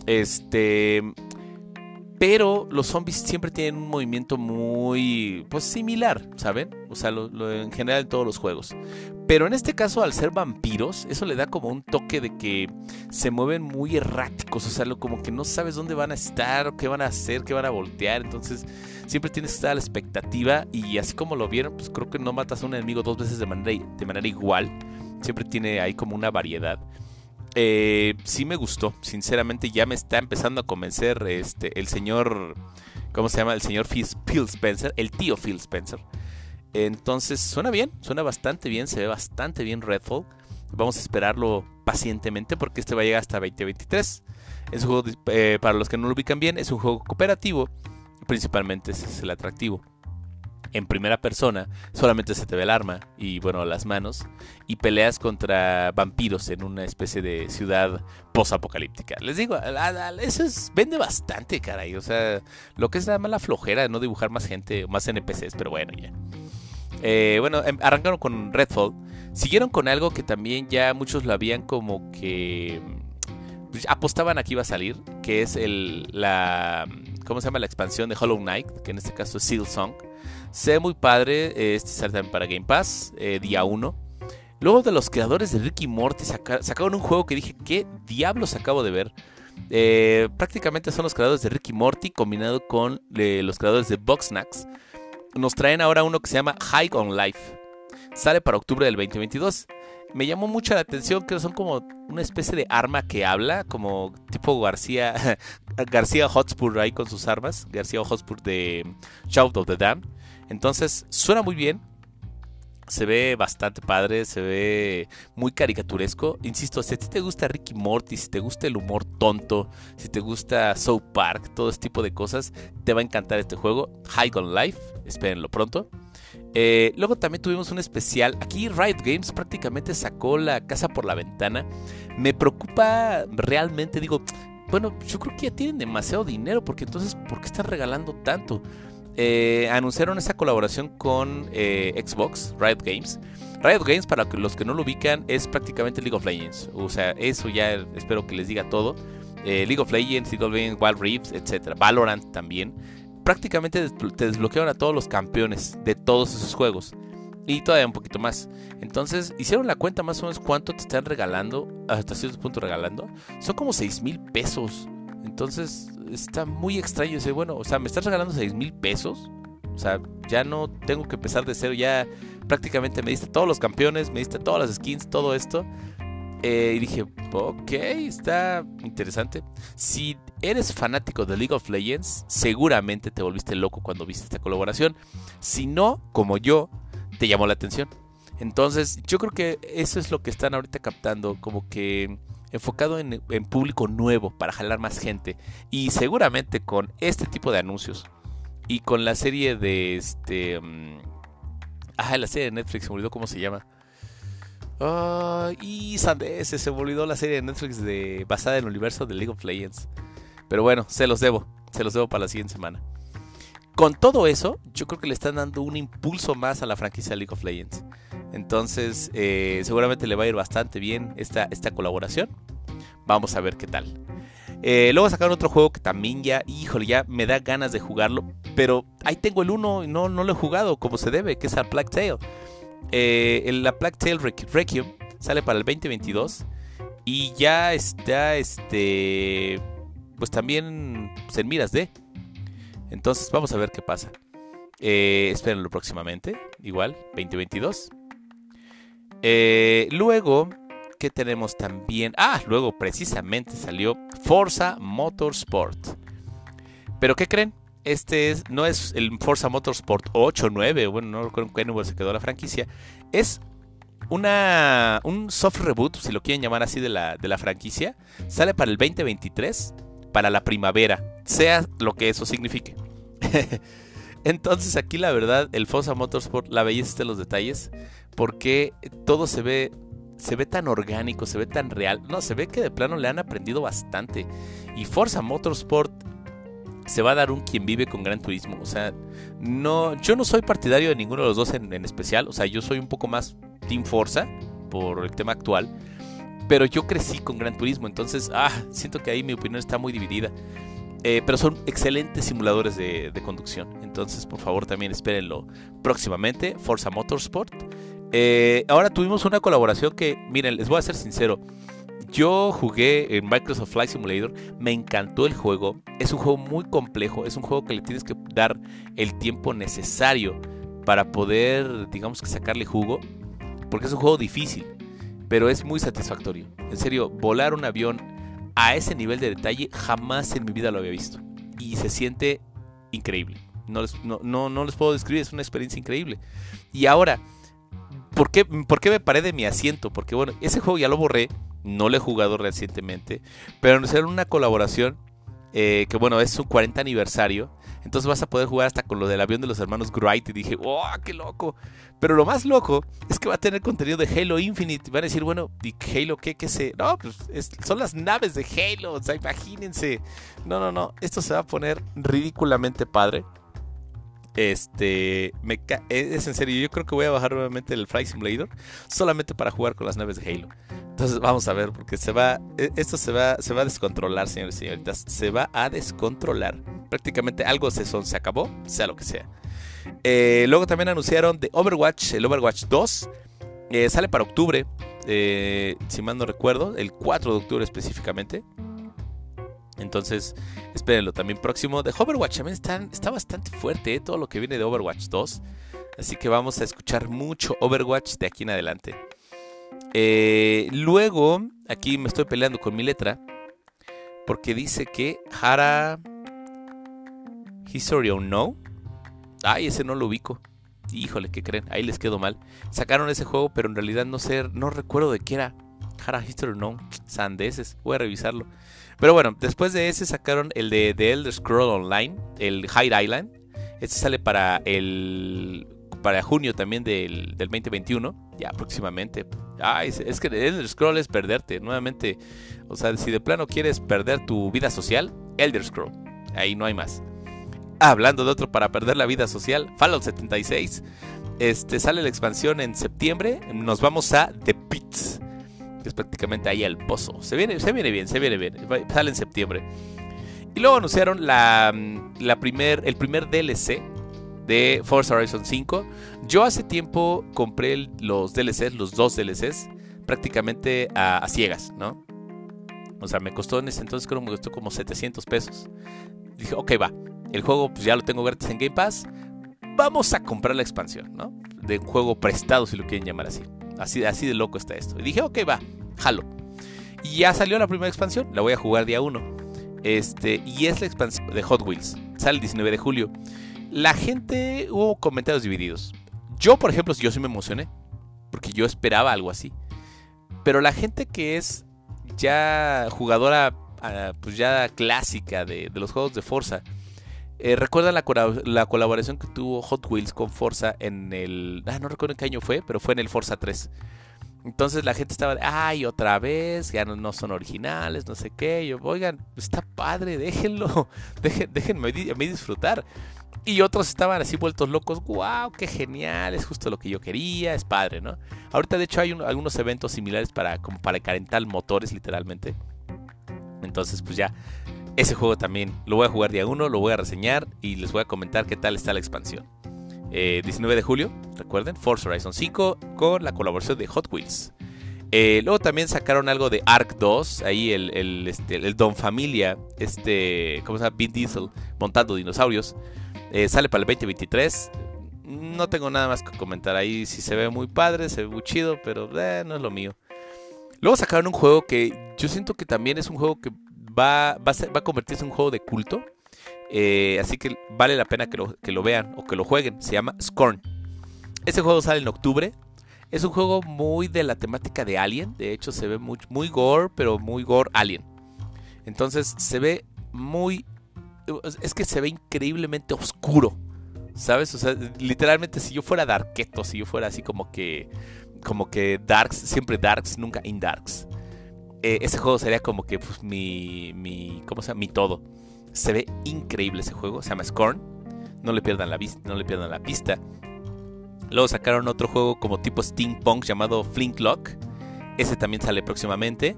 Este, pero los zombies siempre tienen un movimiento muy, pues similar, ¿saben? O sea, en general en todos los juegos. Pero en este caso, al ser vampiros, eso le da como un toque de que se mueven muy erráticos. O sea, como que no sabes dónde van a estar, o qué van a hacer, qué van a voltear. Entonces, siempre tienes que estar a la expectativa. Y así como lo vieron, pues creo que no matas a un enemigo dos veces de manera igual. Siempre tiene ahí como una variedad. Eh, sí me gustó, sinceramente ya me está empezando a convencer este, el señor, ¿cómo se llama? El señor Phil Spencer, el tío Phil Spencer. Entonces suena bien, suena bastante bien, se ve bastante bien Redfall. Vamos a esperarlo pacientemente porque este va a llegar hasta 2023. Es un juego, eh, para los que no lo ubican bien, es un juego cooperativo. Principalmente ese es el atractivo. En primera persona, solamente se te ve el arma y bueno, las manos. Y peleas contra vampiros en una especie de ciudad post-apocalíptica. Les digo, eso es, vende bastante, caray. O sea, lo que es la mala flojera de no dibujar más gente, más NPCs, pero bueno, ya. Eh, bueno, em, arrancaron con Redfall. Siguieron con algo que también ya muchos lo habían como que pues, apostaban a que iba a salir, que es el, la, ¿cómo se llama? La expansión de Hollow Knight, que en este caso es Seal Song. Se ve muy padre, este sale también para Game Pass, eh, día 1. Luego de los creadores de Ricky Morty sacaron un juego que dije, ¿qué diablos acabo de ver? Eh, prácticamente son los creadores de Ricky Morty combinado con eh, los creadores de Boxnax. Nos traen ahora uno que se llama High on Life. Sale para octubre del 2022. Me llamó mucho la atención que son como una especie de arma que habla, como tipo García, García Hotspur ahí con sus armas, García Hotspur de Shout of the Dam. Entonces suena muy bien, se ve bastante padre, se ve muy caricaturesco. Insisto, si a ti te gusta Ricky Morty, si te gusta el humor tonto, si te gusta South Park, todo ese tipo de cosas, te va a encantar este juego. High on Life, espérenlo pronto. Eh, luego también tuvimos un especial. Aquí Riot Games prácticamente sacó la casa por la ventana. Me preocupa realmente, digo, bueno, yo creo que ya tienen demasiado dinero porque entonces, ¿por qué están regalando tanto? Eh, anunciaron esa colaboración con eh, Xbox, Riot Games. Riot Games, para los que no lo ubican, es prácticamente League of Legends. O sea, eso ya espero que les diga todo. League of Legends, League of Legends, Wild Rift, etc. Valorant también prácticamente te desbloquearon a todos los campeones de todos esos juegos. Y todavía un poquito más. Entonces, hicieron la cuenta más o menos cuánto te están regalando, hasta cierto punto regalando. Son como 6 mil pesos. Entonces, está muy extraño ese, bueno, o sea, me estás regalando 6 mil pesos. O sea, ya no tengo que empezar de cero, ya prácticamente me diste todos los campeones, me diste todas las skins, todo esto. Eh, y dije, ok, está interesante. Si eres fanático de League of Legends, seguramente te volviste loco cuando viste esta colaboración. Si no, como yo, te llamó la atención. Entonces, yo creo que eso es lo que están ahorita captando, como que enfocado en, público nuevo para jalar más gente. Y seguramente con este tipo de anuncios y con la serie de este. Ah, la serie de Netflix, se me olvidó cómo se llama y Sandes, se me olvidó la serie de Netflix de, basada en el universo de League of Legends. Pero bueno, se los debo. Se los debo para la siguiente semana. Con todo eso, yo creo que le están dando un impulso más a la franquicia League of Legends. Entonces, eh, seguramente le va a ir bastante bien esta, esta colaboración. Vamos a ver qué tal. Eh, luego sacaron otro juego que también ya, híjole, ya me da ganas de jugarlo. Pero ahí tengo el 1 y no, no lo he jugado como se debe, que es el Black Tail. La Black Tail Requiem sale para el 2022 y ya está, este, pues también en miras de. Entonces vamos a ver qué pasa. Eh, espérenlo próximamente, igual, 2022. Eh, luego, ¿qué tenemos también? Ah, luego precisamente salió Forza Motorsport. Pero ¿qué creen? este es, no es el Forza Motorsport 8 o 9, bueno, no recuerdo en qué número se quedó la franquicia, es una, un soft reboot, si lo quieren llamar así, de la, de la franquicia. Sale para el 2023, para la primavera, sea lo que eso signifique. Entonces aquí la verdad, el Forza Motorsport, la belleza de los detalles, porque todo se ve se ve tan orgánico, se ve tan real. No, se ve que de plano le han aprendido bastante. Y Forza Motorsport se va a dar un quien vive con Gran Turismo. O sea, no, yo no soy partidario de ninguno de los dos en, especial. O sea, yo soy un poco más Team Forza por el tema actual. Pero yo crecí con Gran Turismo, entonces, ah, siento que ahí mi opinión está muy dividida. Eh, pero son excelentes simuladores de, conducción. Entonces, por favor, también espérenlo próximamente. Forza Motorsport. Eh, ahora tuvimos una colaboración que, miren, les voy a ser sincero. Yo jugué en Microsoft Flight Simulator, me encantó el juego, es un juego muy complejo, es un juego que le tienes que dar el tiempo necesario para poder, digamos que sacarle jugo, porque es un juego difícil, pero es muy satisfactorio. En serio, volar un avión a ese nivel de detalle jamás en mi vida lo había visto y se siente increíble. No les, no, no, les puedo describir, es una experiencia increíble. Y ahora, ¿por qué, ¿por qué me paré de mi asiento? Porque bueno, ese juego ya lo borré, no lo he jugado recientemente, pero anunciaron una colaboración eh, que bueno, es su 40 aniversario. Entonces vas a poder jugar hasta con lo del avión de los hermanos Wright. Y dije, ¡oh, qué loco! Pero lo más loco es que va a tener contenido de Halo Infinite. Van a decir, bueno, ¿y Halo qué? ¿Qué sé? No, pues son las naves de Halo. O sea, imagínense. No, no, no. Esto se va a poner ridículamente padre. Este, me es en serio, yo creo que voy a bajar nuevamente el Flight Simulator solamente para jugar con las naves de Halo. Entonces vamos a ver, porque se va, e, esto se va, se va a descontrolar, señores y señoritas, se va a descontrolar. Prácticamente algo se, se acabó, sea lo que sea. Eh, luego también anunciaron de Overwatch, el Overwatch 2. Eh, sale para octubre, eh, si mal no recuerdo, el 4 de octubre específicamente. Entonces, espérenlo también próximo. De Overwatch también está, está bastante fuerte todo lo que viene de Overwatch 2. Así que vamos a escuchar mucho Overwatch de aquí en adelante. Luego, aquí me estoy peleando con mi letra. Porque dice que Hara History No Ay, ese no lo ubico. Híjole, ¿qué creen? Ahí les quedó mal. Sacaron ese juego, pero en realidad no sé, no recuerdo de qué era. Hara History No, sandeses. Voy a revisarlo. Pero bueno, después de ese sacaron el de The Elder Scroll Online, el Hide Island. Este sale para el para junio también del, 2021, ya próximamente. Ay, es que Elder Scroll es perderte, nuevamente. O sea, si de plano quieres perder tu vida social, Elder Scroll. Ahí no hay más. Hablando de otro para perder la vida social, Fallout 76. Este, sale la expansión en septiembre. Nos vamos a The Pits. Que es prácticamente ahí el pozo. Se viene, se viene bien, se viene bien. Sale en septiembre. Y luego anunciaron la, la primer, el primer DLC de Forza Horizon 5. Yo hace tiempo compré los DLCs, los dos DLCs, prácticamente a, ciegas, ¿no? O sea, me costó en ese entonces creo que me costó como 700 pesos. Dije, ok, va. El juego pues, ya lo tengo gratis en Game Pass. Vamos a comprar la expansión, ¿no? De un juego prestado, si lo quieren llamar así. Así, así de loco está esto. Y dije, ok, va, jalo. Y ya salió la primera expansión, la voy a jugar día 1. Este, y es la expansión de Hot Wheels. Sale el 19 de julio. La gente hubo comentarios divididos. Yo, por ejemplo, yo sí me emocioné. Porque yo esperaba algo así. Pero la gente que es ya jugadora, ah, pues ya clásica de, los juegos de Forza eh, ¿Recuerdan la, la, colaboración que tuvo Hot Wheels con Forza en el... Ah, no recuerdo en qué año fue, pero fue en el Forza 3. Entonces la gente estaba, ay, otra vez, ya no, son originales, no sé qué. Yo, oigan, está padre, déjenlo, déjenme disfrutar. Y otros estaban así vueltos locos, wow, qué genial, es justo lo que yo quería, es padre, ¿no? Ahorita de hecho hay algunos eventos similares para, como para calentar motores literalmente. Entonces pues ya ese juego también lo voy a jugar día 1, lo voy a reseñar y les voy a comentar qué tal está la expansión. 19 eh, de julio, recuerden, Forza Horizon 5 con la colaboración de Hot Wheels. Eh, luego también sacaron algo de Ark 2, ahí el, este, el Don Familia, este, ¿cómo se llama? Vin Diesel montando dinosaurios. Eh, sale para el 2023. No tengo nada más que comentar ahí. Si se ve muy padre, se ve muy chido, pero no es lo mío. Luego sacaron un juego que yo siento que también es un juego que va, va, a, convertirse en un juego de culto. Eh, así que vale la pena que lo, que lo vean o que lo jueguen. Se llama Scorn. Ese juego sale en octubre. Es un juego muy de la temática de Alien. De hecho, se ve muy, gore, pero muy gore Alien. Entonces, se ve muy. Es que se ve increíblemente oscuro. ¿Sabes? Literalmente, si yo fuera Darketo, si yo fuera así como que. Como que Darks, siempre Darks, nunca in Darks. Eh, ese juego sería como que pues, mi, mi, ¿cómo se llama? Mi todo. Se ve increíble ese juego, se llama Scorn. No le pierdan la, no pista. Luego sacaron otro juego como tipo steampunk llamado Flintlock. Ese también sale próximamente.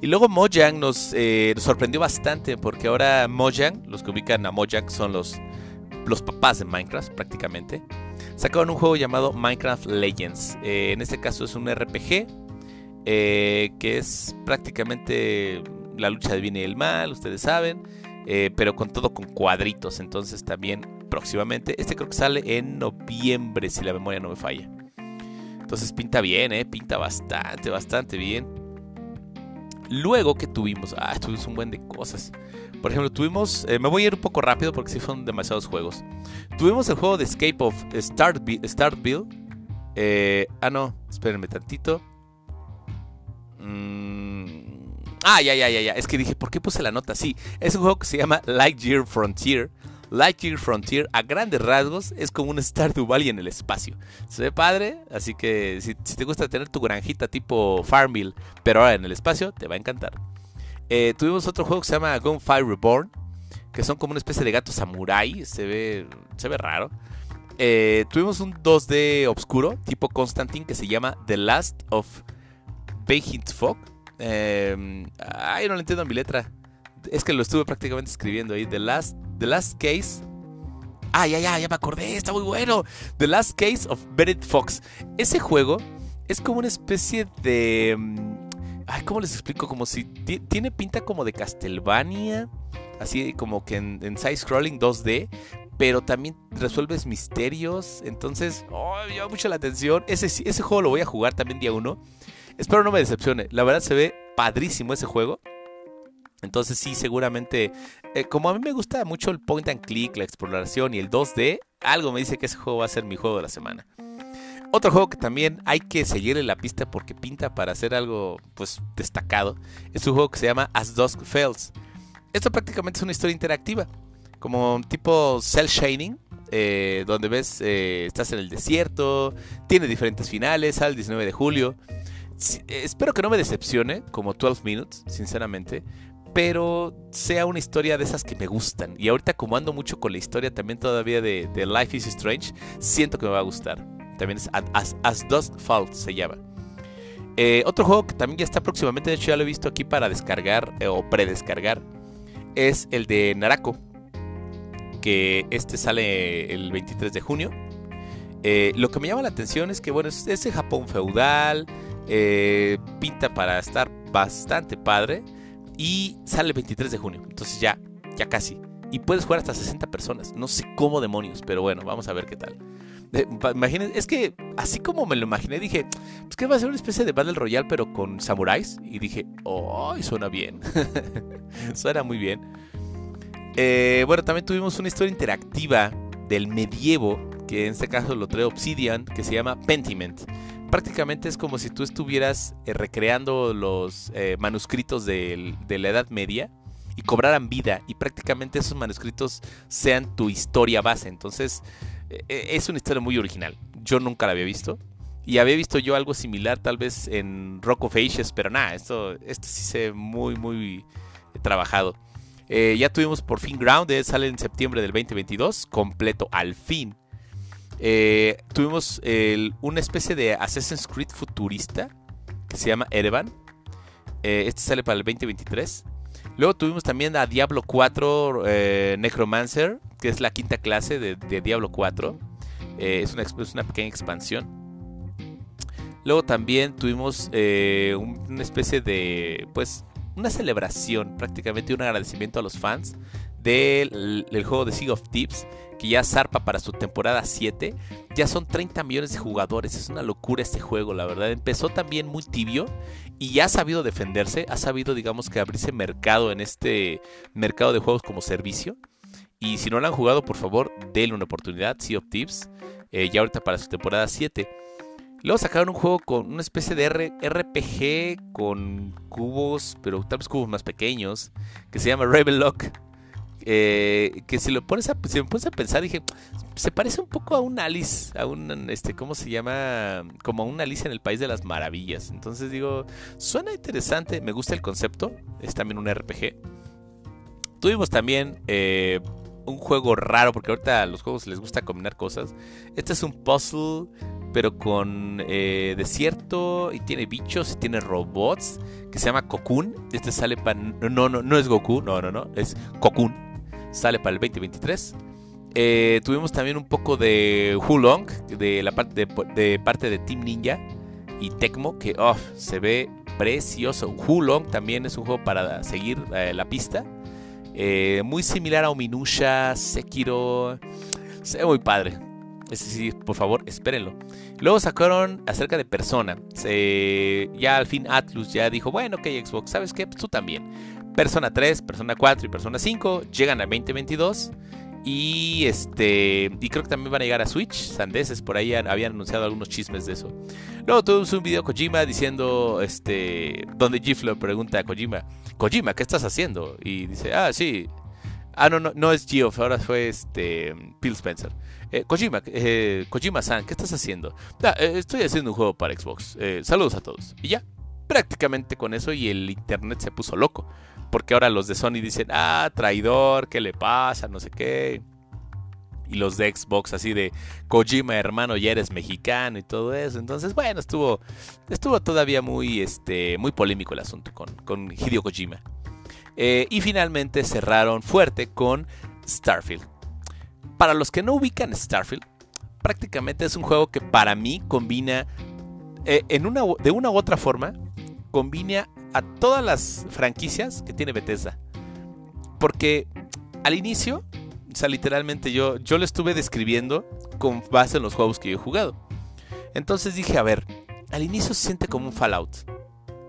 Y luego Mojang nos, eh, nos, sorprendió bastante porque ahora Mojang, los que ubican a Mojang son los, los papás de Minecraft prácticamente. Sacaron un juego llamado Minecraft Legends. Eh, en este caso es un RPG eh, que es prácticamente la lucha del bien y el mal, ustedes saben, eh, pero con todo con cuadritos, entonces también próximamente, este creo que sale en noviembre si la memoria no me falla. Entonces pinta bien, eh, pinta bastante, bastante bien. Luego que tuvimos, ah, tuvimos un buen de cosas. Por ejemplo, tuvimos, eh, me voy a ir un poco rápido porque sí fueron demasiados juegos. Tuvimos el juego de Escape of Startville. Eh, ah, no, espérenme tantito. Mm, ah, ya, ya, ya, ya. Es que dije, ¿por qué puse la nota? Sí, es un juego que se llama Lightyear Frontier. Lightyear Frontier, a grandes rasgos, es como un Stardew Valley en el espacio. Se ve padre, así que si, te gusta tener tu granjita tipo Farmville, pero ahora en el espacio, te va a encantar. Eh, tuvimos otro juego que se llama Gunfire Reborn, que son como una especie de gato samurai, se ve, se ve raro. Eh, tuvimos un 2D oscuro, tipo Constantine, que se llama The Last of Beijing Fog. Eh, ay, no le entiendo mi letra. Es que lo estuve prácticamente escribiendo ahí. The Last, The Last Case. Ah, ya, ya, ya me acordé, está muy bueno. The Last Case of Bennett Fox. Ese juego es como una especie de... Mm, ay, ¿cómo les explico? Como si tiene pinta como de Castlevania. Así como que en, side-scrolling 2D. Pero también resuelves misterios. Entonces, oh, me llama mucho la atención. Ese, ese juego lo voy a jugar también día 1. Espero no me decepcione. La verdad se ve padrísimo ese juego. Entonces sí, seguramente, eh, como a mí me gusta mucho el point and click, la exploración y el 2D, algo me dice que ese juego va a ser mi juego de la semana. Otro juego que también hay que seguirle la pista porque pinta para hacer algo pues destacado es un juego que se llama As Dusk Falls. Esto prácticamente es una historia interactiva, como tipo cell shading, eh, donde ves, eh, estás en el desierto, tiene diferentes finales, el 19 de julio. Espero que no me decepcione como 12 Minutes, sinceramente, pero sea una historia de esas que me gustan. Y ahorita como ando mucho con la historia también todavía de, Life is Strange, siento que me va a gustar. También es As, Dusk Falls se llama. Eh, otro juego que también ya está próximamente, de hecho ya lo he visto aquí para descargar eh, o predescargar, es el de Narako. Que este sale el 23 de junio. Eh, lo que me llama la atención es que, bueno, es, es Japón feudal, pinta para estar bastante padre. Y sale el 23 de junio. Entonces ya, ya casi. Y puedes jugar hasta 60 personas. No sé cómo demonios, pero bueno, vamos a ver qué tal. Eh, es que así como me lo imaginé, dije, pues que va a ser una especie de Battle Royale, pero con samuráis. Y dije, oh, suena bien. suena muy bien. Eh, bueno, también tuvimos una historia interactiva del medievo, que en este caso lo trae Obsidian, que se llama Pentiment prácticamente es como si tú estuvieras eh, recreando los eh, manuscritos de, la Edad Media y cobraran vida y prácticamente esos manuscritos sean tu historia base. Entonces e, e, es una historia muy original. Yo nunca la había visto. Y había visto yo algo similar tal vez en Rock of Ages, pero nada, esto, esto sí se ve muy, muy trabajado. Eh, ya tuvimos por fin Ground, sale en septiembre del 2022, completo al fin. Eh, tuvimos una especie de Assassin's Creed futurista que se llama Erevan. Eh, este sale para el 2023. Luego tuvimos también a Diablo 4 eh, Necromancer, que es la quinta clase de, Diablo 4. es, una, pequeña expansión. Luego también tuvimos una especie de, pues, una celebración, prácticamente un agradecimiento a los fans del, del juego de Sea of Thieves que ya zarpa para su temporada 7. Ya son 30 millones de jugadores. Es una locura este juego, la verdad. Empezó también muy tibio y ya ha sabido defenderse. Ha sabido, digamos, que abrirse mercado en este mercado de juegos como servicio. Y si no lo han jugado, por favor, denle una oportunidad. Sea of Tips. Eh, ya ahorita para su temporada 7. Luego sacaron un juego con una especie de RPG con cubos, pero tal vez cubos más pequeños, que se llama Ravenlock. Eh, que si lo pones si me pones a pensar, dije, se parece un poco a un Alice, a un, este, ¿cómo se llama? Como a un Alice en el País de las Maravillas. Entonces digo, suena interesante, me gusta el concepto, es también un RPG. Tuvimos también eh, un juego raro, porque ahorita a los juegos les gusta combinar cosas. Este es un puzzle, pero con eh, desierto y tiene bichos y tiene robots, que se llama Cocoon. Este sale para... No, no, no es Goku, no, no, no, es Cocoon sale para el 2023. Eh, tuvimos también un poco de Hulong, de la parte de, parte de Team Ninja y Tecmo, que oh, se ve precioso. Hulong también es un juego para seguir eh, la pista. Eh, muy similar a Ominusha, Sekiro. Se ve muy padre. Es por favor, espérenlo. Luego sacaron acerca de Persona. ya al fin Atlus ya dijo, bueno, ok Xbox, ¿sabes qué? Pues tú también. Persona 3, Persona 4 y Persona 5 llegan a 2022. Y este. Y creo que también van a llegar a Switch. Sandeses por ahí habían anunciado algunos chismes de eso. Luego tuvimos un video Kojima diciendo. Este. Donde Gif le pregunta a Kojima. Kojima, ¿qué estás haciendo? Y dice, ah, sí. Ah, no, no, no es Geoff, ahora fue este. Phil Spencer. Eh, Kojima, eh, Kojima-san, ¿qué estás haciendo? Ah, eh, estoy haciendo un juego para Xbox. saludos a todos. Y ya, prácticamente con eso y el internet se puso loco. Porque ahora los de Sony dicen, ah, traidor, ¿qué le pasa? No sé qué. Y los de Xbox así de Kojima, hermano, ya eres mexicano y todo eso. Entonces, bueno, estuvo, estuvo todavía muy, este, muy polémico el asunto con, con Hideo Kojima. Eh, y finalmente cerraron fuerte con Starfield. Para los que no ubican Starfield, prácticamente es un juego que para mí combina, eh, en una, de una u otra forma, combina a todas las franquicias que tiene Bethesda. Porque al inicio, o sea, literalmente yo, yo lo estuve describiendo con base en los juegos que yo he jugado. Entonces dije, a ver, al inicio se siente como un Fallout,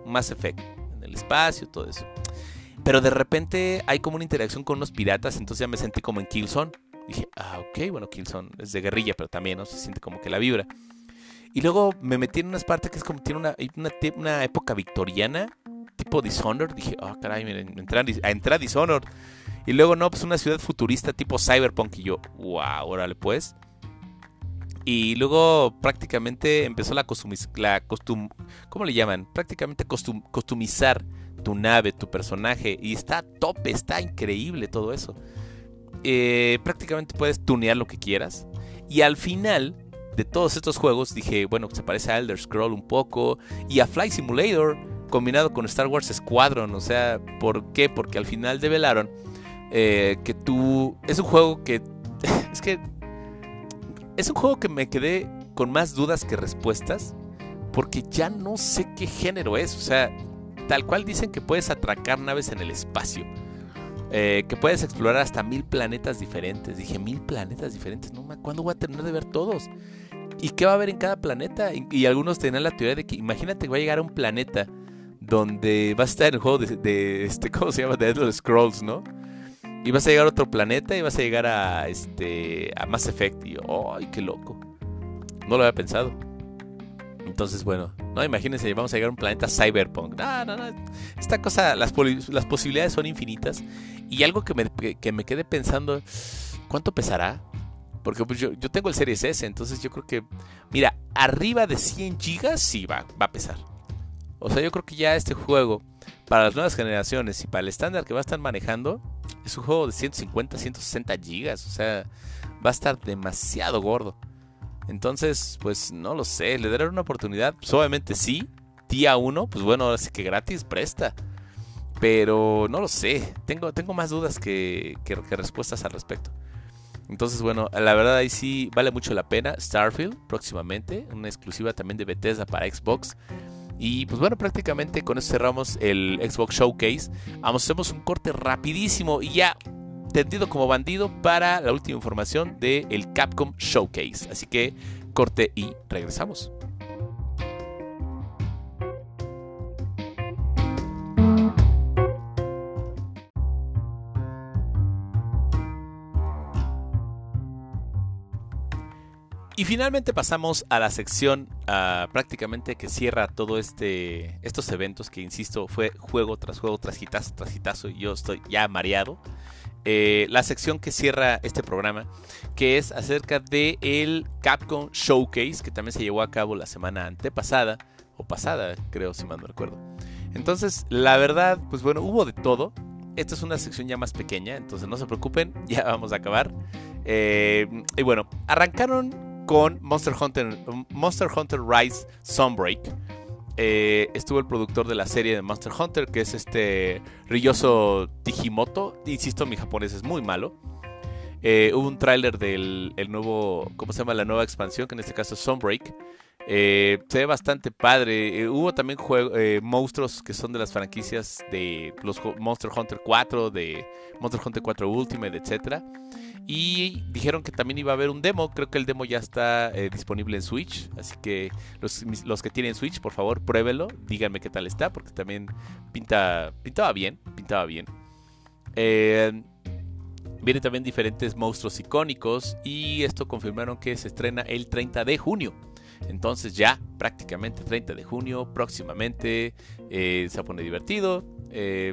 Mass Effect, en el espacio, todo eso. Pero de repente hay como una interacción con unos piratas, entonces ya me sentí como en Killzone. Dije, ah, ok, bueno, Killzone es de guerrilla, pero también se siente como que la vibra. Y luego me metí en unas partes que es como tiene una, una, época victoriana tipo Dishonored. Dije, oh, caray, miren, a entrar a Dishonored. Y luego, no, pues una ciudad futurista tipo Cyberpunk. Y yo, wow, órale, pues. Y luego prácticamente empezó la, la costum ¿cómo le llaman? Prácticamente costum costumizar tu nave, tu personaje. Y está tope, está increíble todo eso. Eh, prácticamente puedes tunear lo que quieras. Y al final de todos estos juegos dije, bueno, se parece a Elder Scroll un poco. Y a Flight Simulator combinado con Star Wars Squadron. O sea, ¿por qué? Porque al final develaron eh, que tú... Es un juego que... es que... Es un juego que me quedé con más dudas que respuestas. Porque ya no sé qué género es. O sea, tal cual dicen que puedes atracar naves en el espacio. Eh, que puedes explorar hasta mil planetas diferentes. Dije, mil planetas diferentes. No, ¿cuándo voy a terminar de ver todos? ¿Y qué va a haber en cada planeta? Y, algunos tenían la teoría de que, imagínate que va a llegar a un planeta donde va a estar el juego de, este, ¿cómo se llama? De Elder Scrolls, ¿no? Y vas a llegar a otro planeta y vas a llegar a este a Mass Effect y ¡ay, qué loco! No lo había pensado. Entonces, bueno, no imagínense, vamos a llegar a un planeta cyberpunk. No, no, no. Esta cosa, las, las posibilidades son infinitas. Y algo que me, que me quedé pensando, ¿cuánto pesará? Porque pues, yo, yo tengo el Series S, entonces yo creo que, mira, arriba de 100 gigas sí va, va a pesar. O sea, yo creo que ya este juego, para las nuevas generaciones y para el estándar que va a estar manejando, es un juego de 150, 160 gigas. O sea, va a estar demasiado gordo. Entonces, pues no lo sé, le daré una oportunidad. Pues, obviamente sí. Día 1, pues bueno, ahora sí que gratis presta. Pero no lo sé. Tengo, tengo más dudas que, que respuestas al respecto. Entonces, bueno, la verdad ahí sí vale mucho la pena. Starfield próximamente, una exclusiva también de Bethesda para Xbox. Y pues bueno, prácticamente con eso cerramos el Xbox Showcase. Vamos, hacemos un corte rapidísimo y ya tendido como bandido para la última información del Capcom Showcase. Así que corte y regresamos. Y finalmente pasamos a la sección ah, prácticamente que cierra todo este estos eventos que insisto fue juego tras juego tras hitazo tras hitazo y yo estoy ya mareado. Eh, la sección que cierra este programa que es acerca de el Capcom Showcase que también se llevó a cabo la semana antepasada o pasada creo si mal no recuerdo. Entonces la verdad pues bueno hubo de todo. Esta es una sección ya más pequeña entonces no se preocupen ya vamos a acabar. Eh, y bueno arrancaron con Monster Hunter, Monster Hunter Rise Sunbreak. Eh, estuvo el productor de la serie de Monster Hunter, que es este Ryoso Tijimoto. Insisto, mi japonés es muy malo. Eh, hubo un tráiler del nuevo, ¿cómo se llama? La nueva expansión, que en este caso es Sunbreak. Eh, se ve bastante padre. hubo también monstruos que son de las franquicias de los Monster Hunter 4, de Monster Hunter 4 Ultimate, etc. Y dijeron que también iba a haber un demo. Creo que el demo ya está eh, disponible en Switch. Así que los, que tienen Switch, por favor, pruébelo. Díganme qué tal está. Porque también pinta, pintaba bien. Pintaba bien. Eh, vienen también diferentes monstruos icónicos. Y esto confirmaron que se estrena el 30 de junio. Entonces ya prácticamente 30 de junio, próximamente, eh, se pone divertido.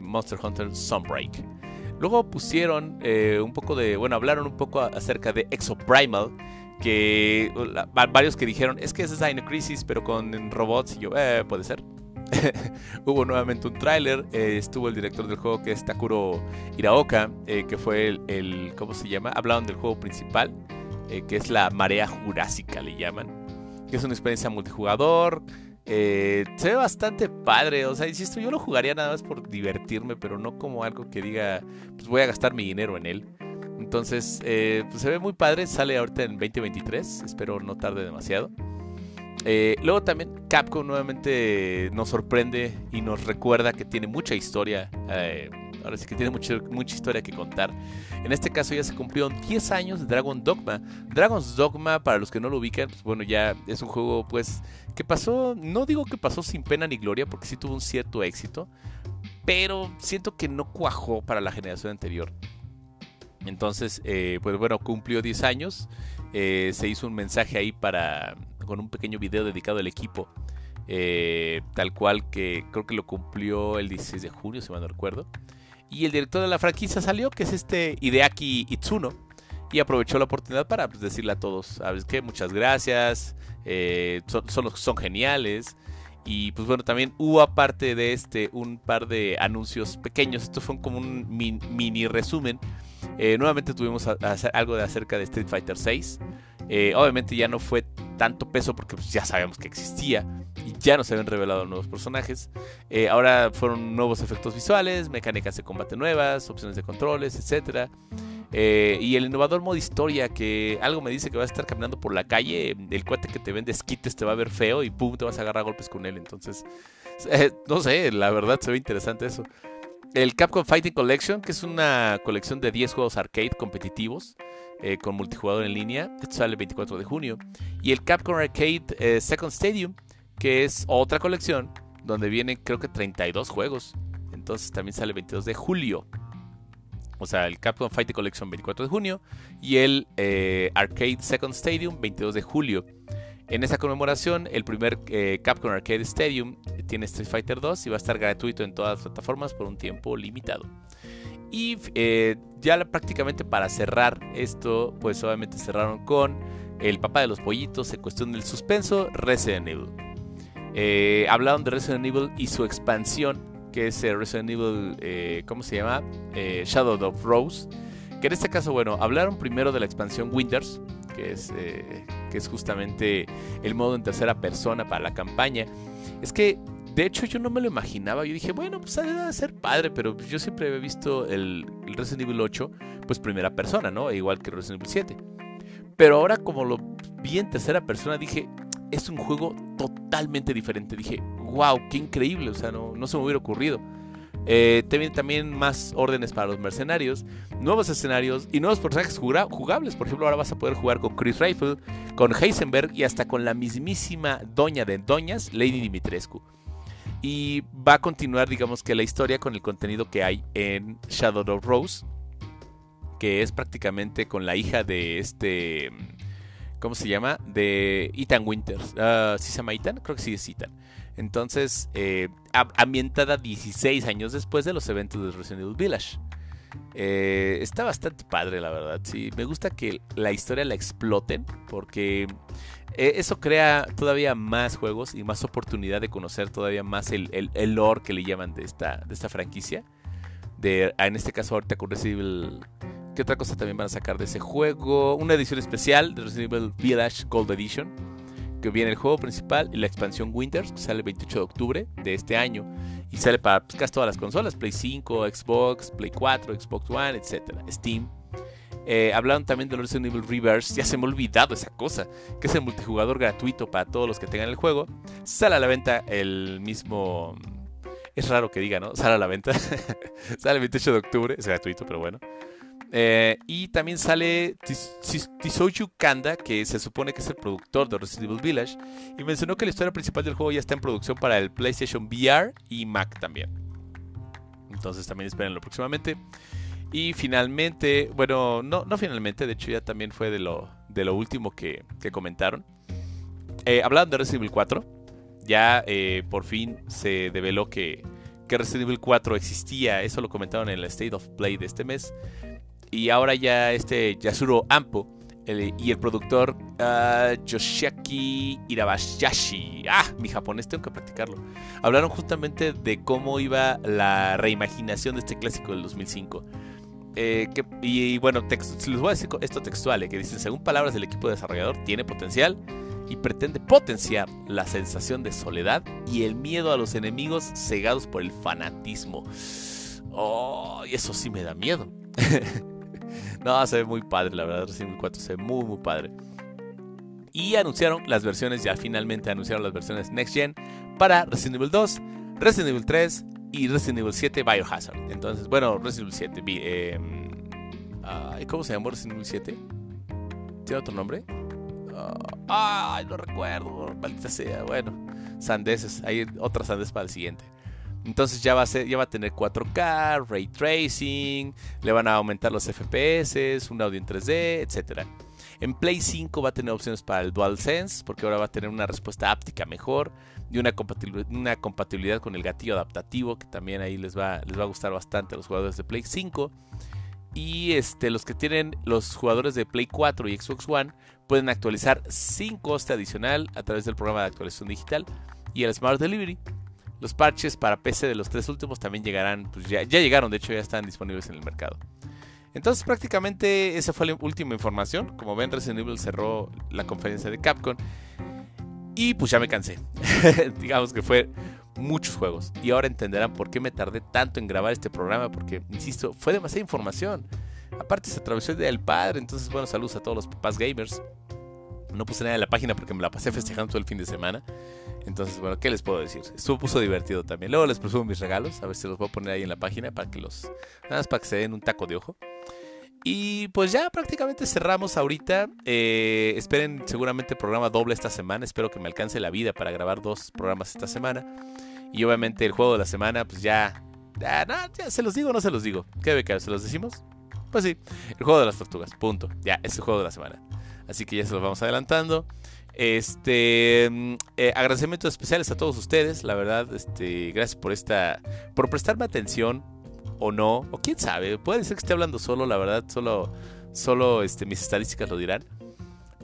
Monster Hunter Sunbreak. Luego pusieron eh, un poco de, bueno, hablaron un poco acerca de Exoprimal, que varios que dijeron, es que es Dino Crisis, pero con robots, y yo, eh, puede ser. Hubo nuevamente un tráiler, eh, estuvo el director del juego que es Takuro Iraoka, eh, que fue el, el, ¿cómo se llama? Hablaron del juego principal, que es la Marea Jurásica, le llaman, que es una experiencia multijugador, eh, se ve bastante padre, o sea, insisto, yo lo jugaría nada más por divertirme, pero no como algo que diga, pues voy a gastar mi dinero en él. Entonces, eh, pues se ve muy padre, sale ahorita en 2023, espero no tarde demasiado. Eh, luego también Capcom nuevamente nos sorprende y nos recuerda que tiene mucha historia ahora sí que tiene mucha, mucha historia que contar. En este caso ya se cumplieron 10 años de Dragon Dogma. Dragon's Dogma, para los que no lo ubican, pues bueno, ya es un juego pues que pasó, no digo que pasó sin pena ni gloria, porque sí tuvo un cierto éxito, pero siento que no cuajó para la generación anterior. Entonces, eh, pues bueno, cumplió 10 años. Eh, se hizo un mensaje ahí para con un pequeño video dedicado al equipo. Eh, tal cual que creo que lo cumplió el 16 de junio, si mal no recuerdo. Y el director de la franquicia salió, que es este Hideaki Itsuno. Y aprovechó la oportunidad para pues, decirle a todos, ¿sabes qué? Muchas gracias, eh, son, son, geniales. Y pues bueno, también hubo aparte de este un par de anuncios pequeños. Esto fue como un mini, resumen. Eh, nuevamente tuvimos algo de acerca de Street Fighter 6. Eh, obviamente ya no fue tanto peso porque pues, ya sabemos que existía y ya nos habían revelado nuevos personajes. Eh, ahora fueron nuevos efectos visuales, mecánicas de combate nuevas, opciones de controles, etc. Eh, y el innovador modo historia que algo me dice que va a estar caminando por la calle, el cuate que te vende esquites te va a ver feo y pum, te vas a agarrar golpes con él. Entonces, no sé, la verdad se ve interesante eso. El Capcom Fighting Collection, que es una colección de 10 juegos arcade competitivos. Eh, con multijugador en línea. Sale el 24 de junio. Y el Capcom Arcade eh, Second Stadium, que es otra colección donde vienen creo que 32 juegos. Entonces también sale el 22 de julio. O sea, el Capcom Fighting Collection 24 de junio y el eh, Arcade Second Stadium 22 de julio. En esa conmemoración, el primer Capcom Arcade Stadium tiene Street Fighter 2 y va a estar gratuito en todas las plataformas por un tiempo limitado. Y eh, ya prácticamente para cerrar esto, pues obviamente cerraron con el papá de los pollitos en cuestión del suspenso, Resident Evil. Eh, hablaron de Resident Evil y su expansión, que es Resident Evil, eh, ¿cómo se llama? Shadow of Rose. Que en este caso, bueno, hablaron primero de la expansión Winters, que es, que es justamente el modo en tercera persona para la campaña. Es que de hecho, yo no me lo imaginaba. Yo dije, bueno, pues debe ser padre, pero yo siempre había visto el, Resident Evil 8, pues primera persona, ¿no? Igual que Resident Evil 7. Pero ahora, como lo vi en tercera persona, dije, es un juego totalmente diferente. Dije, wow, qué increíble. O sea, no, no se me hubiera ocurrido. Eh, también más órdenes para los mercenarios, nuevos escenarios y nuevos personajes jugables. Por ejemplo, ahora vas a poder jugar con Chris Rifle, con Heisenberg y hasta con la mismísima doña de doñas, Lady Dimitrescu. Y va a continuar, digamos que la historia con el contenido que hay en Shadow of Rose, que es prácticamente con la hija de este, ¿cómo se llama? De Ethan Winters. Uh, ¿Sí se llama Ethan? Creo que sí es Ethan. Entonces, eh, ambientada 16 años después de los eventos de Resident Evil Village. Eh, está bastante padre, la verdad. Sí, me gusta que la historia la exploten porque eh, eso crea todavía más juegos y más oportunidad de conocer todavía más el, el, lore que le llaman de esta, de esta franquicia. De, en este caso, ahorita con Resident Evil. ¿Qué otra cosa también van a sacar de ese juego? Una edición especial de Resident Evil Village Gold Edition. Que viene el juego principal y la expansión Winters, que sale el 28 de octubre de este año. Y sale para pues, casi todas las consolas: Play 5, Xbox, Play 4, Xbox One, etc. Steam. Eh, hablaron también de Resident Evil Reverse. Ya se me ha olvidado esa cosa. Que es el multijugador gratuito para todos los que tengan el juego. Sale a la venta el mismo. Es raro que diga, ¿no? Sale a la venta. Sale el 28 de octubre. Es gratuito, pero bueno. Eh, y también sale Tisoju Kanda, que se supone que es el productor de Resident Evil Village, y mencionó que la historia principal del juego ya está en producción para el PlayStation VR y Mac también. Entonces también espérenlo próximamente. Y finalmente, bueno, no, no finalmente, de hecho ya también fue de lo, de lo último que, comentaron. Eh, hablando de Resident Evil 4, ya eh, por fin se develó que, que Resident Evil 4 existía, eso lo comentaron en el State of Play de este mes. Y ahora ya este Yasuro Ampo y el productor uh, Yoshiaki Irabayashi, ah, mi japonés tengo que practicarlo, hablaron justamente de cómo iba la reimaginación de este clásico del 2005. Eh, y, bueno, les voy a decir esto textual, eh, que dicen, según palabras del equipo desarrollador, tiene potencial y pretende potenciar la sensación de soledad y el miedo a los enemigos cegados por el fanatismo. Oh, y eso sí me da miedo. no, se ve muy padre, la verdad. Resident Evil 4 se ve muy, muy padre. Y anunciaron las versiones, ya finalmente anunciaron las versiones Next Gen para Resident Evil 2, Resident Evil 3 y Resident Evil 7 Biohazard. Entonces, bueno, Resident Evil 7. Eh, ¿Cómo se llamó Resident Evil 7? ¿Tiene otro nombre? Ah, ay, no recuerdo, maldita sea. Bueno, sandeces, hay otras sandes para el siguiente. Entonces ya va, a va a tener 4K, ray tracing, le van a aumentar los FPS, un audio en 3D, etc. En Play 5 va a tener opciones para el DualSense, porque ahora va a tener una respuesta áptica mejor y una compatibilidad, con el gatillo adaptativo, que también ahí les va, les va a gustar bastante a los jugadores de Play 5. Y este, los que tienen los jugadores de Play 4 y Xbox One pueden actualizar sin coste adicional a través del programa de actualización digital y el Smart Delivery. Los parches para PC de los tres últimos también llegarán, pues ya, llegaron, de hecho ya están disponibles en el mercado. Entonces prácticamente esa fue la última información. Como ven, Resident Evil cerró la conferencia de Capcom. Y pues ya me cansé. Digamos que fue muchos juegos. Y ahora entenderán por qué me tardé tanto en grabar este programa. Porque, insisto, fue demasiada información. Aparte se atravesó el Día del Padre. Entonces, bueno, saludos a todos los papás gamers. No puse nada en la página porque me la pasé festejando todo el fin de semana. Entonces, bueno, ¿qué les puedo decir? Estuvo puso divertido también. Luego les presumo mis regalos, a ver si los voy a poner ahí en la página para que los. Nada más para que se den un taco de ojo. Y pues ya prácticamente cerramos ahorita. Eh, esperen seguramente programa doble esta semana. Espero que me alcance la vida para grabar dos programas esta semana. Y obviamente el juego de la semana, pues ya. Ya, ya se los digo o no se los digo. ¿Qué beca? ¿Se los decimos? Pues sí, el juego de las tortugas. Punto. Ya, es el juego de la semana. Así que ya se los vamos adelantando. Este mm, eh, agradecimientos especiales a todos ustedes, la verdad, este, gracias por esta, por prestarme atención o no, o quién sabe, puede ser que esté hablando solo, la verdad, solo, solo este, mis estadísticas lo dirán.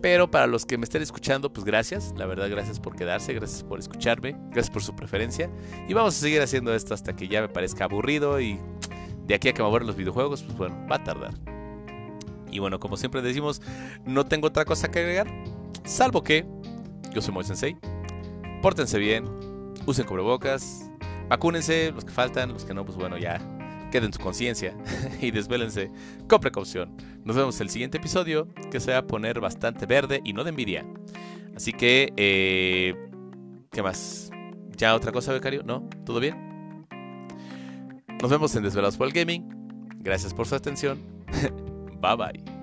Pero para los que me estén escuchando, pues gracias, la verdad, gracias por quedarse, gracias por escucharme, gracias por su preferencia. Y vamos a seguir haciendo esto hasta que ya me parezca aburrido y de aquí a que me los videojuegos, pues bueno, va a tardar. Y bueno, como siempre decimos, no tengo otra cosa que agregar. Salvo que yo soy Moy Sensei. Pórtense bien, usen cubrebocas, vacúnense, los que faltan, los que no, pues bueno, ya queden su conciencia y desvélense con precaución. Nos vemos en el siguiente episodio que se va a poner bastante verde y no de envidia. Así que, eh, ¿qué más? ¿Ya otra cosa, becario? ¿No? ¿Todo bien? Nos vemos en Desvelados por el Gaming. Gracias por su atención. Bye bye